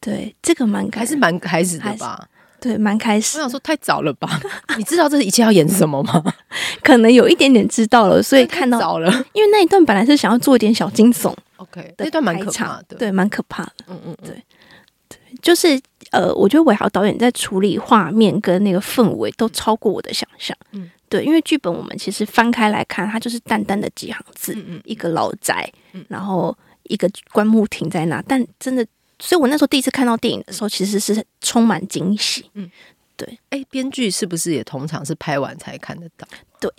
对，这个蛮还是蛮开始的吧。对，蛮开始。我想说太早了吧？[laughs] 你知道这一切要演什么吗？[laughs] 可能有一点点知道了，所以看到早了。因为那一段本来是想要做一点小惊悚，[laughs] OK，那段蛮可怕的，对，蛮可怕的。嗯嗯，对对，就是呃，我觉得伟豪导演在处理画面跟那个氛围都超过我的想象。嗯，对，因为剧本我们其实翻开来看，它就是淡淡的几行字，嗯嗯，一个老宅，然后一个棺木停在那，但真的。所以我那时候第一次看到电影的时候，其实是充满惊喜。嗯，对。哎，编剧是不是也通常是拍完才看得到？对，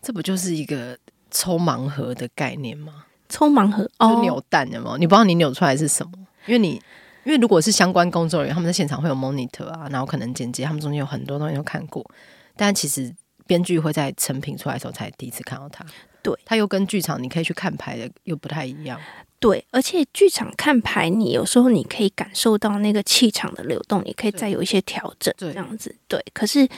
这不就是一个抽盲盒的概念吗？抽盲盒，就扭蛋的吗？你不知道你扭出来是什么，因为你因为如果是相关工作人员，他们在现场会有 monitor 啊，然后可能剪辑，他们中间有很多东西都看过，但其实编剧会在成品出来的时候才第一次看到它。对，它又跟剧场你可以去看牌的又不太一样。对，而且剧场看牌，你有时候你可以感受到那个气场的流动，你可以再有一些调整，这样子。对，可是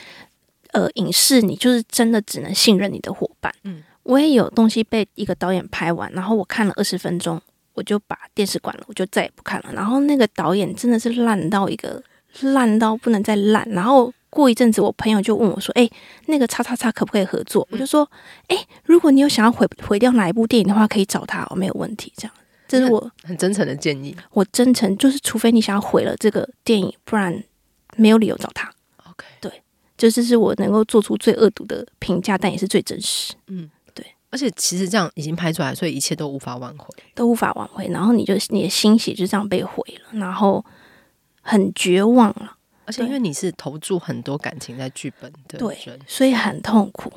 呃，影视你就是真的只能信任你的伙伴。嗯，我也有东西被一个导演拍完，然后我看了二十分钟，我就把电视关了，我就再也不看了。然后那个导演真的是烂到一个烂到不能再烂。然后过一阵子，我朋友就问我说：“哎，那个叉叉叉可不可以合作？”我就说：“哎，如果你有想要毁毁掉哪一部电影的话，可以找他，我没有问题。”这样。这是我很，真诚的建议。我真诚就是，除非你想要毁了这个电影，不然没有理由找他。OK，对，就这是我能够做出最恶毒的评价，但也是最真实。嗯，对。而且其实这样已经拍出来，所以一切都无法挽回，都无法挽回。然后你就你的心血就这样被毁了，然后很绝望了。而且因为你是投注很多感情在剧本的，对，所以很痛苦。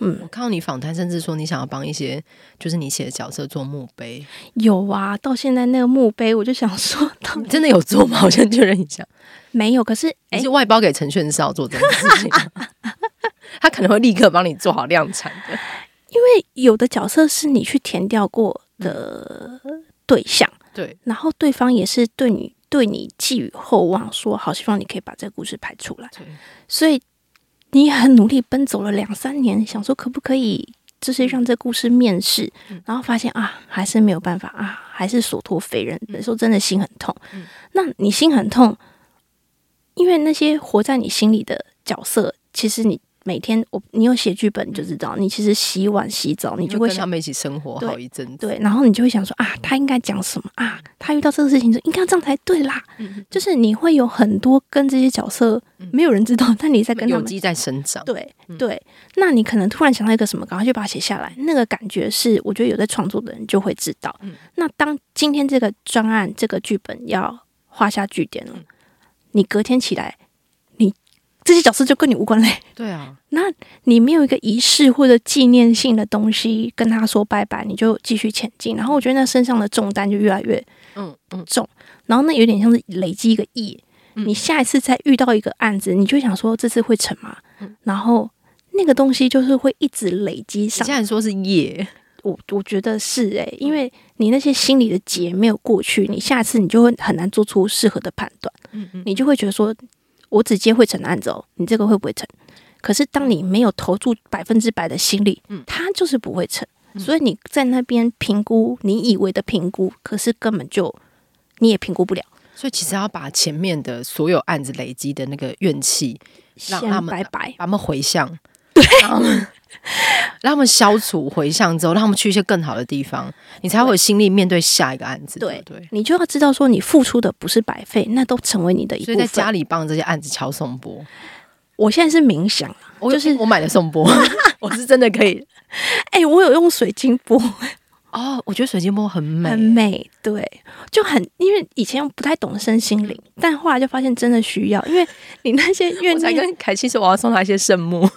嗯，我看到你访谈，甚至说你想要帮一些就是你写的角色做墓碑。有啊，到现在那个墓碑，我就想说，你真的有做吗？[laughs] 我先确认一下，没有。可是，哎，是外包给陈炫少做这件事情，[laughs] 他可能会立刻帮你做好量产的。[laughs] 因为有的角色是你去填掉过的对象，对，然后对方也是对你对你寄予厚望，说好希望你可以把这个故事拍出来，所以。你很努力奔走了两三年，想说可不可以，就是让这故事面世，嗯、然后发现啊，还是没有办法啊，还是所托非人，有时候真的心很痛。嗯、那你心很痛，因为那些活在你心里的角色，其实你每天我你有写剧本，你就知道，你其实洗碗洗澡，你就会想跟他们一起生活好一阵子，对，然后你就会想说啊，他应该讲什么啊？他遇到这个事情就应该要这样才对啦。嗯，就是你会有很多跟这些角色没有人知道，嗯、但你在跟他们有机在生长。对对，那你可能突然想到一个什么，赶快就把它写下来。那个感觉是，我觉得有在创作的人就会知道。嗯，那当今天这个专案这个剧本要画下句点了，你隔天起来。这些角色就跟你无关嘞。对啊，那你没有一个仪式或者纪念性的东西跟他说拜拜，你就继续前进。然后我觉得那身上的重担就越来越嗯嗯重，然后那有点像是累积一个亿。你下一次再遇到一个案子，你就想说这次会成吗？然后那个东西就是会一直累积上。既然说是业，我我觉得是诶，因为你那些心里的结没有过去，你下次你就会很难做出适合的判断。嗯嗯，你就会觉得说。我只接会成的案子哦，你这个会不会成？可是当你没有投注百分之百的心力，嗯，它就是不会成。所以你在那边评估，你以为的评估，可是根本就你也评估不了。所以其实要把前面的所有案子累积的那个怨气，让他们白白，把他们回向，对。[laughs] 让他们消除回向之后，让他们去一些更好的地方，你才会有心力面对下一个案子。对对，你就要知道说，你付出的不是白费，那都成为你的一部分。所以在家里帮这些案子敲颂钵，我现在是冥想，我就是我买的送波，[laughs] 我是真的可以。哎、欸，我有用水晶钵 [laughs] 哦，我觉得水晶波很美，很美，对，就很因为以前不太懂身心灵，但后来就发现真的需要，因为你那些愿 [laughs] 我才跟凯西说我要送他一些圣木。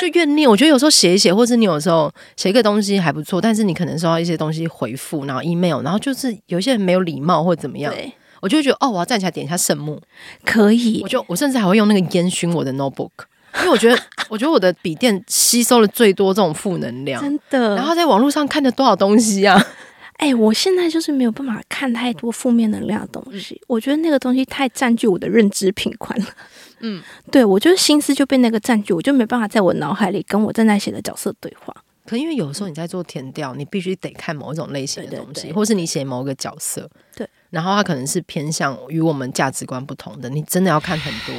就怨念，我觉得有时候写一写，或是你有时候写一个东西还不错，但是你可能收到一些东西回复，然后 email，然后就是有些人没有礼貌或者怎么样，对我就会觉得哦，我要站起来点一下圣木，可以。我就我甚至还会用那个烟熏我的 notebook，因为我觉得 [laughs] 我觉得我的笔电吸收了最多这种负能量，真的。然后在网络上看了多少东西啊？[laughs] 哎、欸，我现在就是没有办法看太多负面能量的东西，我觉得那个东西太占据我的认知频宽了。嗯，[laughs] 对，我就是心思就被那个占据，我就没办法在我脑海里跟我正在写的角色对话。可因为有时候你在做填调，你必须得看某一种类型的东西，对对对，或是你写某个角色，对，然后他可能是偏向与我们价值观不同的，你真的要看很多，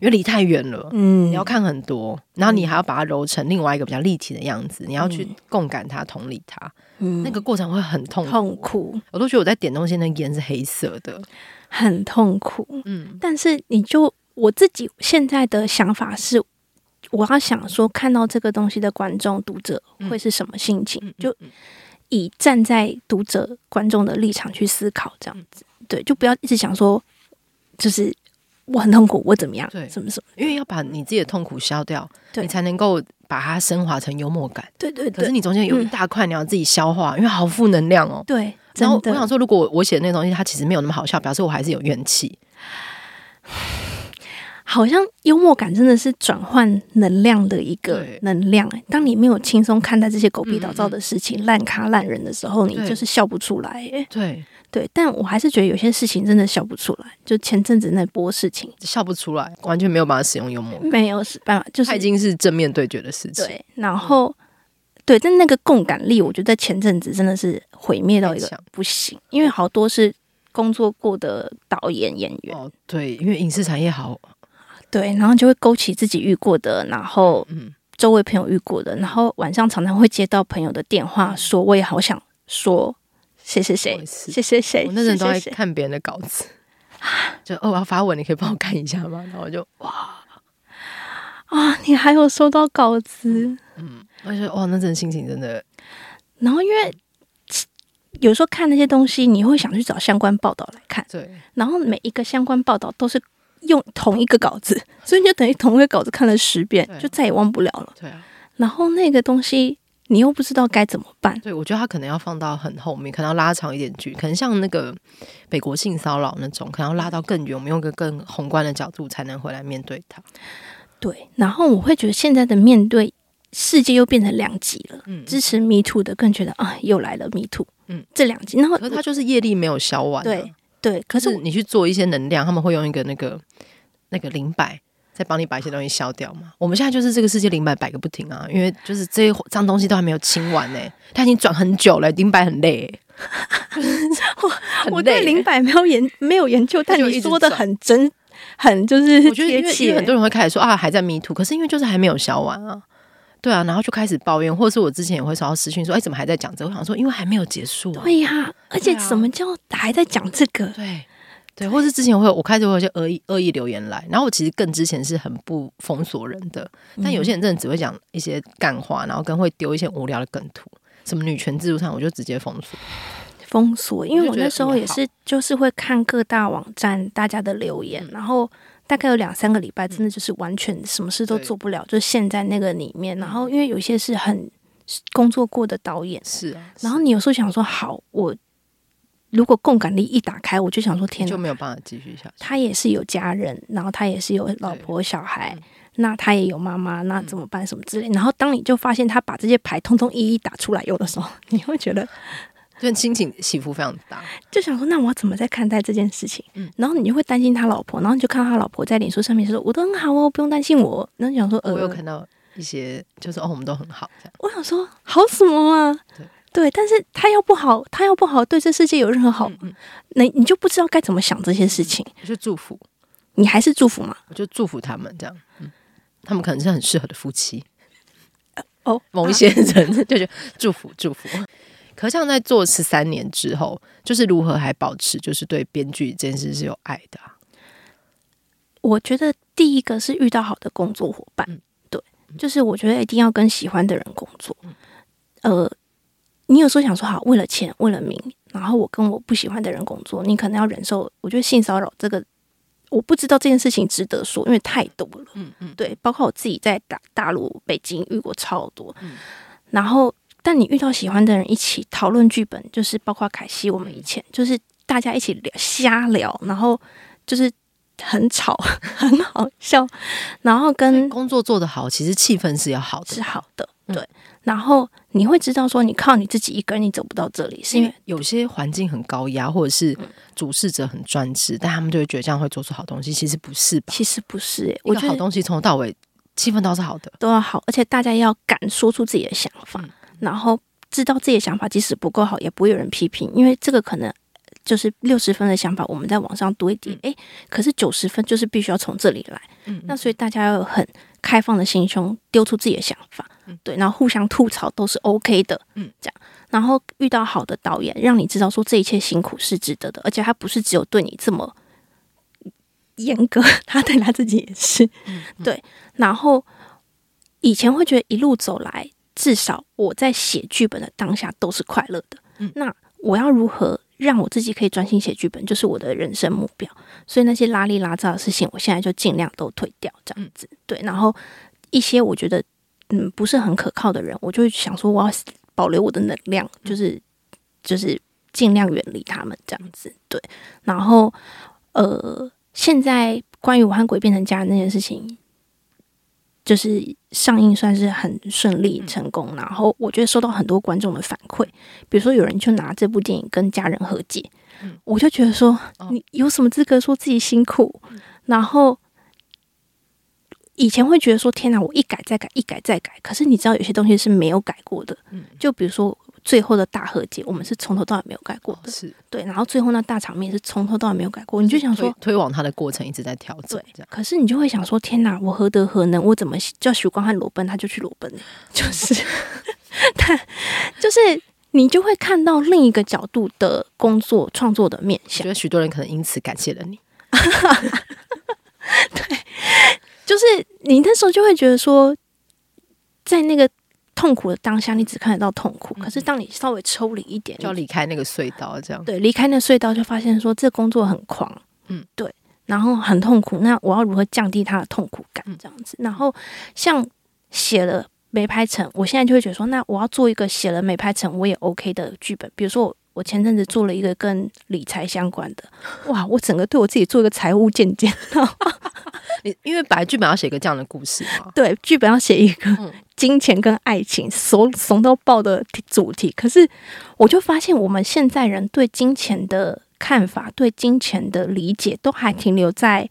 因为离太远了，嗯，你要看很多，然后你还要把它揉成另外一个比较立体的样子，你要去共感它、同理它，嗯，那个过程会很痛苦，痛苦。我都觉得我在点东西，那个烟是黑色的，很痛苦，嗯，但是你就。我自己现在的想法是，我要想说，看到这个东西的观众、读者会是什么心情？就以站在读者、观众的立场去思考，这样子，对，就不要一直想说，就是我很痛苦，我怎么样？对，什么什么？因为要把你自己的痛苦消掉，对你才能够把它升华成幽默感。对对对。可是你中间有一大块你要自己消化，因为好负能量哦。对。然后我想说，如果我写的那东西它其实没有那么好笑，表示我还是有怨气。好像幽默感真的是转换能量的一个能量。欸、当你没有轻松看待这些狗屁倒灶的事情、烂、嗯、咖烂人的时候，你就是笑不出来。欸。对对，但我还是觉得有些事情真的笑不出来。就前阵子那波事情，笑不出来，完全没有办法使用幽默，没有办法，就是它已经是正面对决的事情。对，然后、嗯、对，但那个共感力，我觉得在前阵子真的是毁灭到一个不行，因为好多是工作过的导演演员。哦，对，因为影视产业好。对，然后就会勾起自己遇过的，然后周围朋友遇过的，然后晚上常常会接到朋友的电话，说我也好想说谁谁谁，谁谁谁。我那阵都在看别人的稿子，就哦，我要发文，你可以帮我看一下吗？然后我就哇啊，你还有收到稿子？嗯，我觉得哇，那阵心情真的。然后因为有时候看那些东西，你会想去找相关报道来看，对。然后每一个相关报道都是。用同一个稿子，[laughs] 所以你就等于同一个稿子看了十遍，就再也忘不了了。对啊，然后那个东西你又不知道该怎么办。对，我觉得他可能要放到很后面，可能要拉长一点剧，可能像那个美国性骚扰那种，可能要拉到更远，我们用一个更宏观的角度才能回来面对它。对，然后我会觉得现在的面对世界又变成两极了，嗯，支持 Me Too 的更觉得啊，又来了 Me Too，嗯，这两极，然后可是他就是业力没有消完，对。对，可是你去做一些能量，他们会用一个那个那个灵摆，再帮你把一些东西消掉嘛。我们现在就是这个世界灵摆摆个不停啊，因为就是这些脏东西都还没有清完呢、欸。他已经转很久了，灵摆很累、[laughs] 欸。[laughs] 我我对灵摆没有研没有研究，但你说的很真很就是我觉得因为很多人会开始说啊还在迷途可是因为就是还没有消完啊。对啊，然后就开始抱怨，或者是我之前也会收到私讯说，哎，怎么还在讲这个？我想说，因为还没有结束啊。对呀，而且什么叫还在讲这个？对，对，或是之前会有，我开始会有些恶意恶意留言来，然后我其实更之前是很不封锁人的，但有些人真的只会讲一些干话，然后跟会丢一些无聊的梗图，什么女权自助餐，我就直接封锁。封锁，因为我那时候也是，就是会看各大网站大家的留言，然后。大概有两三个礼拜，真的就是完全什么事都做不了，就陷在那个里面。然后，因为有些是很工作过的导演，是啊。然后你有时候想说，好，我如果共感力一打开，我就想说，天哪，就没有办法继续下去。他也是有家人，然后他也是有老婆小孩，那他也有妈妈，那怎么办？什么之类。然后，当你就发现他把这些牌通通一一打出来，有的时候你会觉得。就心情起伏非常大，就想说，那我要怎么在看待这件事情？嗯，然后你就会担心他老婆，然后你就看到他老婆在脸书上面说：“我都很好哦，不用担心我。”然后想说，呃，我有看到一些，就是哦，我们都很好这样。我想说，好什么啊？对，对，但是他要不好，他要不好，对这世界有任何好，那、嗯、你就不知道该怎么想这些事情。我就祝福，你还是祝福吗？我就祝福他们这样，嗯，他们可能是很适合的夫妻。呃、哦，某一些人、啊、就觉得祝福祝福。可像在做十三年之后，就是如何还保持就是对编剧这件事是有爱的啊？我觉得第一个是遇到好的工作伙伴，嗯、对，就是我觉得一定要跟喜欢的人工作。嗯、呃，你有时候想说好，为了钱，为了名，然后我跟我不喜欢的人工作，你可能要忍受。我觉得性骚扰这个，我不知道这件事情值得说，因为太多了。嗯嗯，对，包括我自己在大大陆北京遇过超多，嗯、然后。但你遇到喜欢的人一起讨论剧本，就是包括凯西，我们以前就是大家一起聊瞎聊，然后就是很吵，[laughs] 很好笑，然后跟工作做得好，其实气氛是要好的，是好的，对。嗯、然后你会知道说，你靠你自己一个人你走不到这里，是因为有些环境很高压，或者是主事者很专制，但他们就会觉得这样会做出好东西，其实不是吧？其实不是、欸，我觉得好东西从头到尾气氛都是好的，都要好，而且大家要敢说出自己的想法。嗯然后知道自己的想法，即使不够好，也不会有人批评，因为这个可能就是六十分的想法，我们在网上多一点，哎，可是九十分就是必须要从这里来。嗯，那所以大家要有很开放的心胸，丢出自己的想法，对，然后互相吐槽都是 OK 的，嗯，这样，然后遇到好的导演，让你知道说这一切辛苦是值得的，而且他不是只有对你这么严格，[laughs] 他对他自己也是，对。然后以前会觉得一路走来。至少我在写剧本的当下都是快乐的。嗯，那我要如何让我自己可以专心写剧本，就是我的人生目标。所以那些拉里拉杂的事情，我现在就尽量都退掉，这样子。对，然后一些我觉得嗯不是很可靠的人，我就会想说我要保留我的能量，就是就是尽量远离他们这样子。对，然后呃，现在关于我和鬼变成家人那件事情。就是上映算是很顺利成功，嗯、然后我觉得收到很多观众的反馈，比如说有人就拿这部电影跟家人和解，嗯、我就觉得说、哦、你有什么资格说自己辛苦？嗯、然后以前会觉得说天哪，我一改再改，一改再改，可是你知道有些东西是没有改过的，嗯、就比如说。最后的大和解，我们是从头到尾没有改过的，哦、是对。然后最后那大场面是从头到尾没有改过，你就想说推，推往他的过程一直在调整，对。可是你就会想说，天哪，我何德何能？我怎么叫许光汉裸奔，他就去裸奔？[laughs] 就是，他就是你就会看到另一个角度的工作创作的面向。觉得许多人可能因此感谢了你。[laughs] 对，就是你那时候就会觉得说，在那个。痛苦的当下，你只看得到痛苦。可是当你稍微抽离一点，就要离开那个隧道，这样。对，离开那个隧道，就发现说这工作很狂，嗯，对，然后很痛苦。那我要如何降低他的痛苦感？这样子。然后像写了没拍成，我现在就会觉得说，那我要做一个写了没拍成我也 OK 的剧本。比如说我，我前阵子做了一个跟理财相关的，哇，我整个对我自己做一个财务见解。你因为本来剧本要写一个这样的故事嘛，对，剧本要写一个金钱跟爱情怂怂到爆的主题。可是我就发现，我们现在人对金钱的看法，对金钱的理解，都还停留在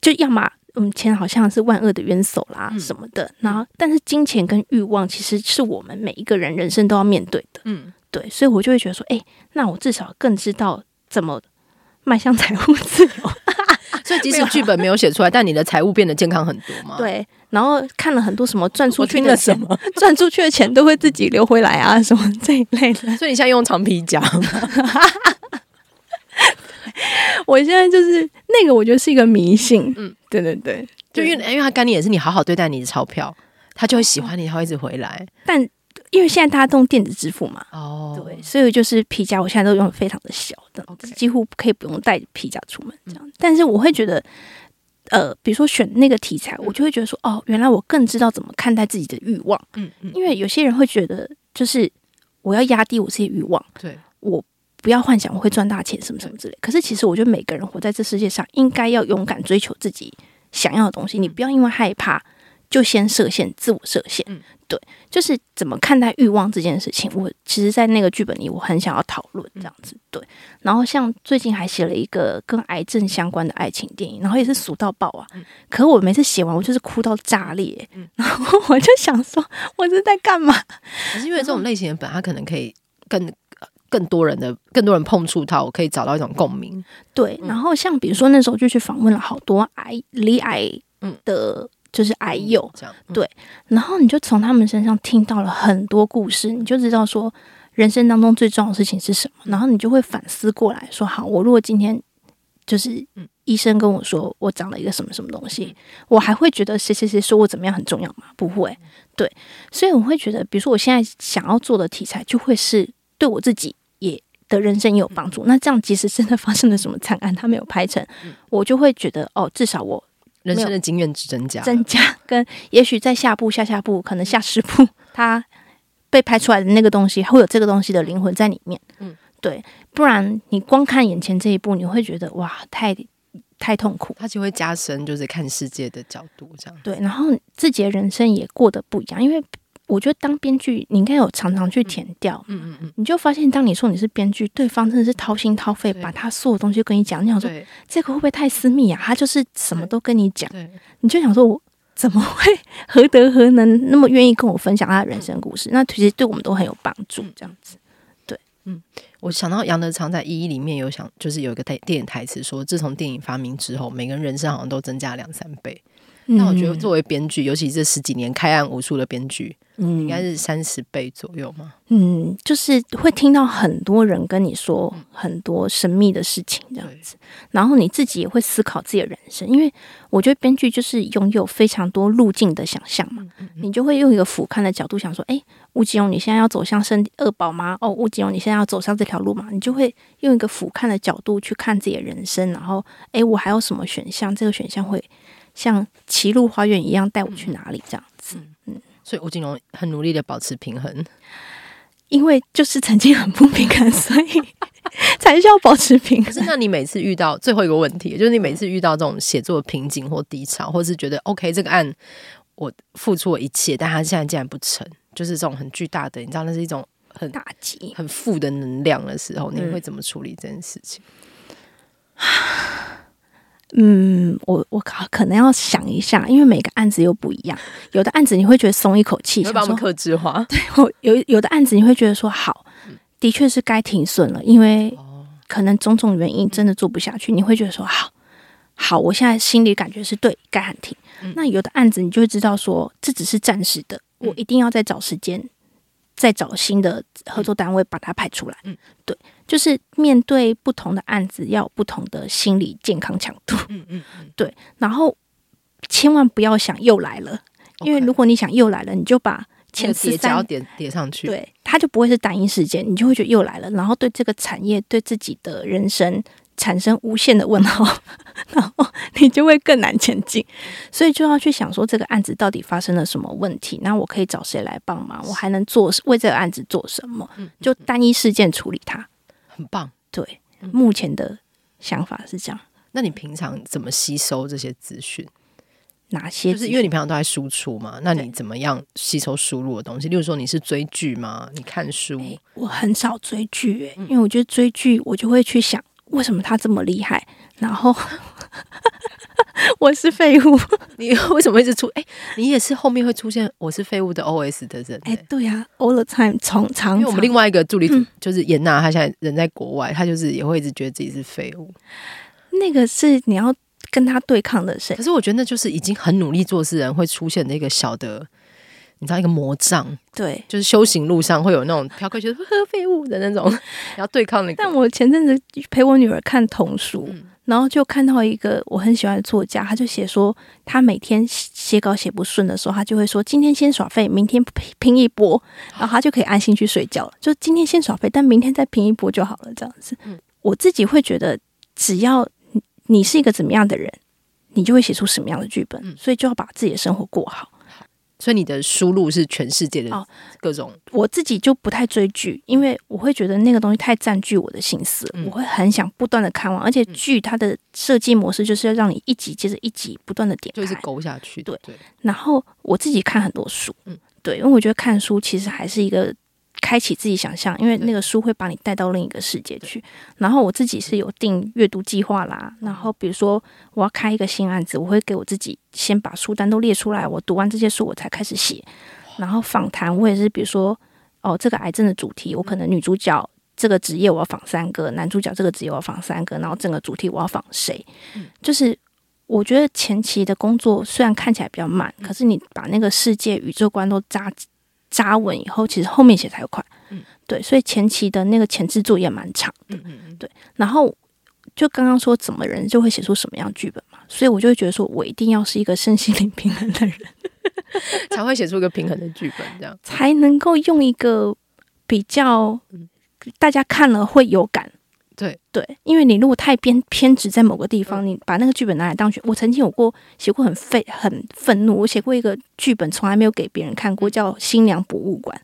就要么嗯，钱好像是万恶的冤手啦什么的。然后，但是金钱跟欲望其实是我们每一个人人生都要面对的。嗯，对，所以我就会觉得说，哎，那我至少更知道怎么 [laughs] 迈向财务自由。[laughs] 所以即使剧本没有写出来，但你的财务变得健康很多嘛？对，然后看了很多什么赚出去的什么，赚出去的钱都会自己流回来啊，什么这一类的。[laughs] 所以你现在用长皮夹吗？[laughs] 我现在就是那个，我觉得是一个迷信。嗯，对对对，就因为因为他概念也是你好好对待你的钞票，他就会喜欢你，他会一直回来。但因为现在大家都用电子支付嘛，哦，对，所以就是皮夹，我现在都用的非常的小的.几乎可以不用带皮夹出门这样。嗯、但是我会觉得，呃，比如说选那个题材，我就会觉得说，哦，原来我更知道怎么看待自己的欲望。嗯嗯，因为有些人会觉得，就是我要压低我自己欲望，对我不要幻想我会赚大钱什么什么之类。可是其实我觉得每个人活在这世界上，应该要勇敢追求自己想要的东西，你不要因为害怕。就先设限，自我设限，嗯、对，就是怎么看待欲望这件事情。我其实，在那个剧本里，我很想要讨论这样子，对。然后，像最近还写了一个跟癌症相关的爱情电影，然后也是俗到爆啊。嗯、可我每次写完，我就是哭到炸裂。嗯、[laughs] 然后我就想说，我是在干嘛？可是因为这种类型的本，它可能可以更更多人的更多人碰触到，我可以找到一种共鸣。对。然后，像比如说那时候就去访问了好多癌罹癌的、嗯。就是癌友，这样对，然后你就从他们身上听到了很多故事，你就知道说人生当中最重要的事情是什么，然后你就会反思过来说：好，我如果今天就是医生跟我说我长了一个什么什么东西，我还会觉得谁谁谁说我怎么样很重要吗？不会，对，所以我会觉得，比如说我现在想要做的题材，就会是对我自己也的人生也有帮助。那这样，即使真的发生了什么惨案，他没有拍成，我就会觉得哦，至少我。人生的经验值增加，增加 [laughs] 跟也许在下步、下下步，可能下十步，[laughs] 它被拍出来的那个东西，会有这个东西的灵魂在里面。嗯，对，不然你光看眼前这一步，你会觉得哇，太太痛苦。它就会加深，就是看世界的角度这样。对，然后自己的人生也过得不一样，因为。我觉得当编剧，你应该有常常去填掉，嗯嗯嗯，你就发现，当你说你是编剧，对方真的是掏心掏肺，把他所有东西跟你讲。你想说，这个会不会太私密啊？他就是什么都跟你讲，你就想说，我怎么会 [laughs] 何德何能那么愿意跟我分享他的人生故事？那其实对我们都很有帮助，这样子。对，嗯，我想到杨德昌在《一一》里面有想，就是有一个电电影台词说，自从电影发明之后，每个人人生好像都增加两三倍。那我觉得作为编剧，尤其这十几年开案无数的编剧。嗯，应该是三十倍左右嘛？嗯，就是会听到很多人跟你说很多神秘的事情这样子，嗯、然后你自己也会思考自己的人生，因为我觉得编剧就是拥有非常多路径的想象嘛，嗯嗯嗯、你就会用一个俯瞰的角度想说，哎，吴吉荣，你现在要走向生二宝吗？哦，吴吉荣，你现在要走上这条路吗？你就会用一个俯瞰的角度去看自己的人生，然后，哎，我还有什么选项？这个选项会像歧路花园一样带我去哪里？这样子，嗯。嗯所以吴瑾荣很努力的保持平衡，因为就是曾经很不平衡，所以才需要保持平衡。可是，那你每次遇到最后一个问题，就是你每次遇到这种写作的瓶颈或低潮，或是觉得 OK 这个案我付出了一切，但他现在竟然不成，就是这种很巨大的，你知道那是一种很打击、很负的能量的时候，你会怎么处理这件事情？[sighs] 嗯嗯，我我可可能要想一下，因为每个案子又不一样。有的案子你会觉得松一口气，会把我们克制化。对，我有有的案子你会觉得说好，的确是该停损了，因为可能种种原因真的做不下去。你会觉得说好，好，我现在心里感觉是对，该喊停。那有的案子你就会知道说，这只是暂时的，我一定要再找时间。再找新的合作单位把它排出来。嗯，对，就是面对不同的案子，要有不同的心理健康强度。嗯嗯，对。然后千万不要想又来了，因为如果你想又来了，你就把前四三叠叠上去，对，它就不会是单一事件，你就会觉得又来了，然后对这个产业、对自己的人生。产生无限的问号，[laughs] 然后你就会更难前进，所以就要去想说这个案子到底发生了什么问题，那我可以找谁来帮忙？我还能做为这个案子做什么？就单一事件处理它，很棒。对，目前的想法是这样。那你平常怎么吸收这些资讯？哪些？就是因为你平常都在输出嘛，那你怎么样吸收输入的东西？例如说你是追剧吗？你看书？欸，我很少追剧，因为我觉得追剧我就会去想。为什么他这么厉害？然后 [laughs] 我是废物，你为什么一直出？哎，你也是后面会出现我是废物的 OS 的人？哎，对呀，all the time，从长。因为我们另外一个助理组就是严娜，她现在人在国外，她就是也会一直觉得自己是废物。那个是你要跟他对抗的谁？可是我觉得那就是已经很努力做事人会出现的一个小的，你知道一个魔杖，对，就是修行路上会有那种飘过去喝废物的那种，[laughs] 然后对抗那个。但我前阵子陪我女儿看童书。嗯然后就看到一个我很喜欢的作家，他就写说，他每天写稿写不顺的时候，他就会说，今天先耍废，明天拼拼一波，然后他就可以安心去睡觉了。就今天先耍废，但明天再拼一波就好了，这样子。我自己会觉得，只要你是一个怎么样的人，你就会写出什么样的剧本，所以就要把自己的生活过好。所以你的输入是全世界的各种，哦，我自己就不太追剧，因为我会觉得那个东西太占据我的心思，嗯、我会很想不断的看完，而且剧它的设计模式就是要让你一集接着一集不断的点，就是勾下去。对对。然后我自己看很多书，嗯，对，因为我觉得看书其实还是一个。开启自己想象，因为那个书会把你带到另一个世界去。然后我自己是有定阅读计划啦。然后比如说我要开一个新案子，我会给我自己先把书单都列出来，我读完这些书我才开始写。然后访谈我也是，比如说哦，这个癌症的主题，我可能女主角这个职业我要访三个，男主角这个职业我要访三个，然后整个主题我要访谁？就是我觉得前期的工作虽然看起来比较慢，可是你把那个世界宇宙观都扎。扎稳以后，其实后面写才快。嗯，对，所以前期的那个前置作业蛮长的。嗯嗯嗯，对。然后就刚刚说，怎么人就会写出什么样剧本嘛？所以我就会觉得说，我一定要是一个身心灵平衡的人，[laughs] 才会写出一个平衡的剧本，这样才能够用一个比较大家看了会有感。对。对，因为你如果太偏偏执在某个地方，你把那个剧本拿来当剧，我曾经有过写过很愤很愤怒，我写过一个剧本从来没有给别人看过，叫《新娘博物馆》。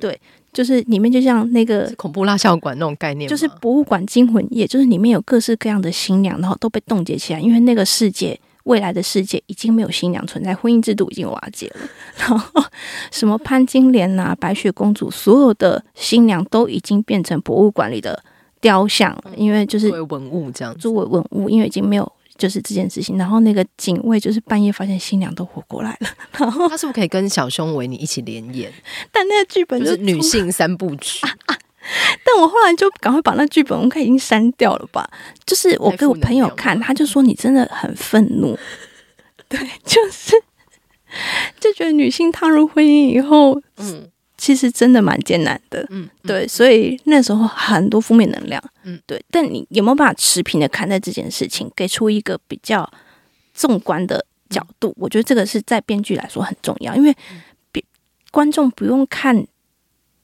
对，就是里面就像那个恐怖蜡像馆那种概念，就是博物馆惊魂夜，就是里面有各式各样的新娘，然后都被冻结起来，因为那个世界未来的世界已经没有新娘存在，婚姻制度已经瓦解了，[laughs] 然后什么潘金莲啊、白雪公主，所有的新娘都已经变成博物馆里的。雕像，因为就是文物这样，作为文物，因为已经没有就是这件事情。然后那个警卫就是半夜发现新娘都活过来了，[laughs] 然后他是不是可以跟小胸维尼一起联演？[laughs] 但那个剧本就是女性三部曲。啊啊、但我后来就赶快把那剧本我看已经删掉了吧。就是我给我朋友看，他就说你真的很愤怒。[laughs] 对，就是就觉得女性踏入婚姻以后，嗯。其实真的蛮艰难的，嗯，嗯对，所以那时候很多负面能量，嗯，对。但你有没有办法持平的看待这件事情，给出一个比较纵观的角度？嗯、我觉得这个是在编剧来说很重要，因为别观众不用看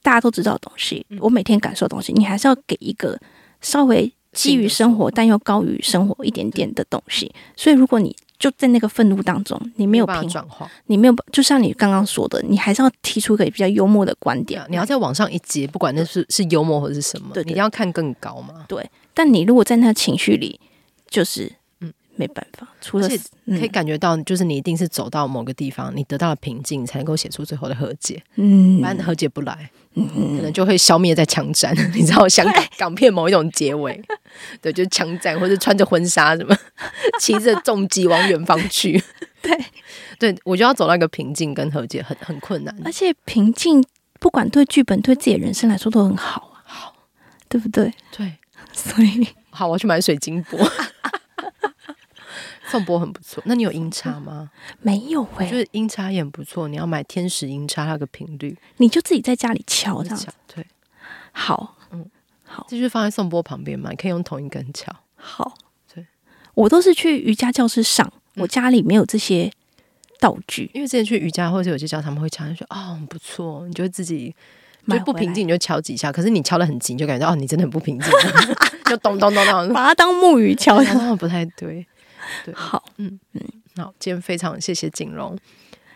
大家都知道的东西，嗯、我每天感受的东西，你还是要给一个稍微基于生活但又高于生活一点点的东西。所以如果你就在那个愤怒当中，你没有平转化，你没有，就像你刚刚说的，你还是要提出一个比较幽默的观点。你要再往上一阶，不管那是是幽默或者是什么，对，你要看更高嘛。对，但你如果在那情绪里，就是嗯，没办法。除了可以感觉到，就是你一定是走到某个地方，你得到了平静，才能够写出最后的和解。嗯，不然和解不来。嗯，可能就会消灭在枪战，[laughs] 你知道香港港片某一种结尾，[laughs] 对，就是枪战，或者穿着婚纱什么，[laughs] 骑着重机往远方去，对，对我就要走到一个平静跟和解，很很困难，而且平静不管对剧本对自己的人生来说都很好啊，好，对不对？对，所以好，我要去买水晶钵。颂钵很不错，那你有音叉吗？没有哎、欸，我觉得音叉也很不错。你要买天使音叉，它个频率，你就自己在家里敲这样子。对，好，嗯，好，继续放在颂钵旁边嘛，你可以用同一根敲。好，对，我都是去瑜伽教室上，我家里没有这些道具，嗯、因为之前去瑜伽或者有些教他们会敲，就说哦很不错，你就会自己就不平静，你就敲几下。可是你敲的很急，你就感觉到哦你真的很不平静，就咚咚咚咚，[laughs] 把它当木鱼敲，那不太对。对，好，嗯嗯，好，今天非常谢谢景荣，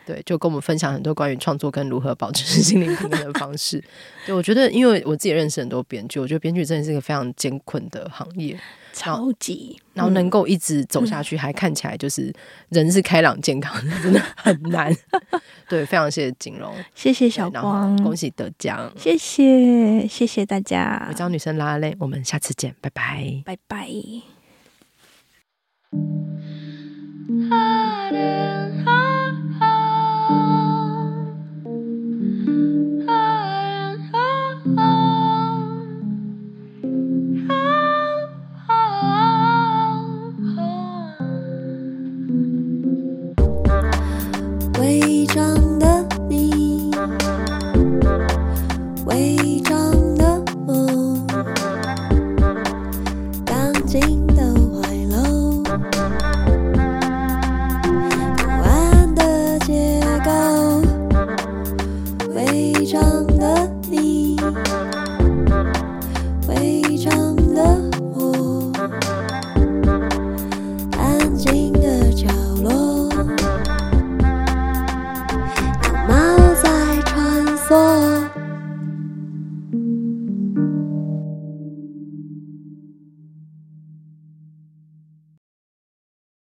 对，就跟我们分享很多关于创作跟如何保持心灵平衡的方式。[laughs] 对，我觉得，因为我自己认识很多编剧，我觉得编剧真的是一个非常艰困的行业，超级，然后能够一直走下去，嗯、还看起来就是人是开朗健康的，真的很难。[laughs] 对，非常谢谢景荣，谢谢小光，恭喜得奖，谢谢谢谢大家。我教女生拉拉链，我们下次见，拜拜，拜拜。Hallelujah.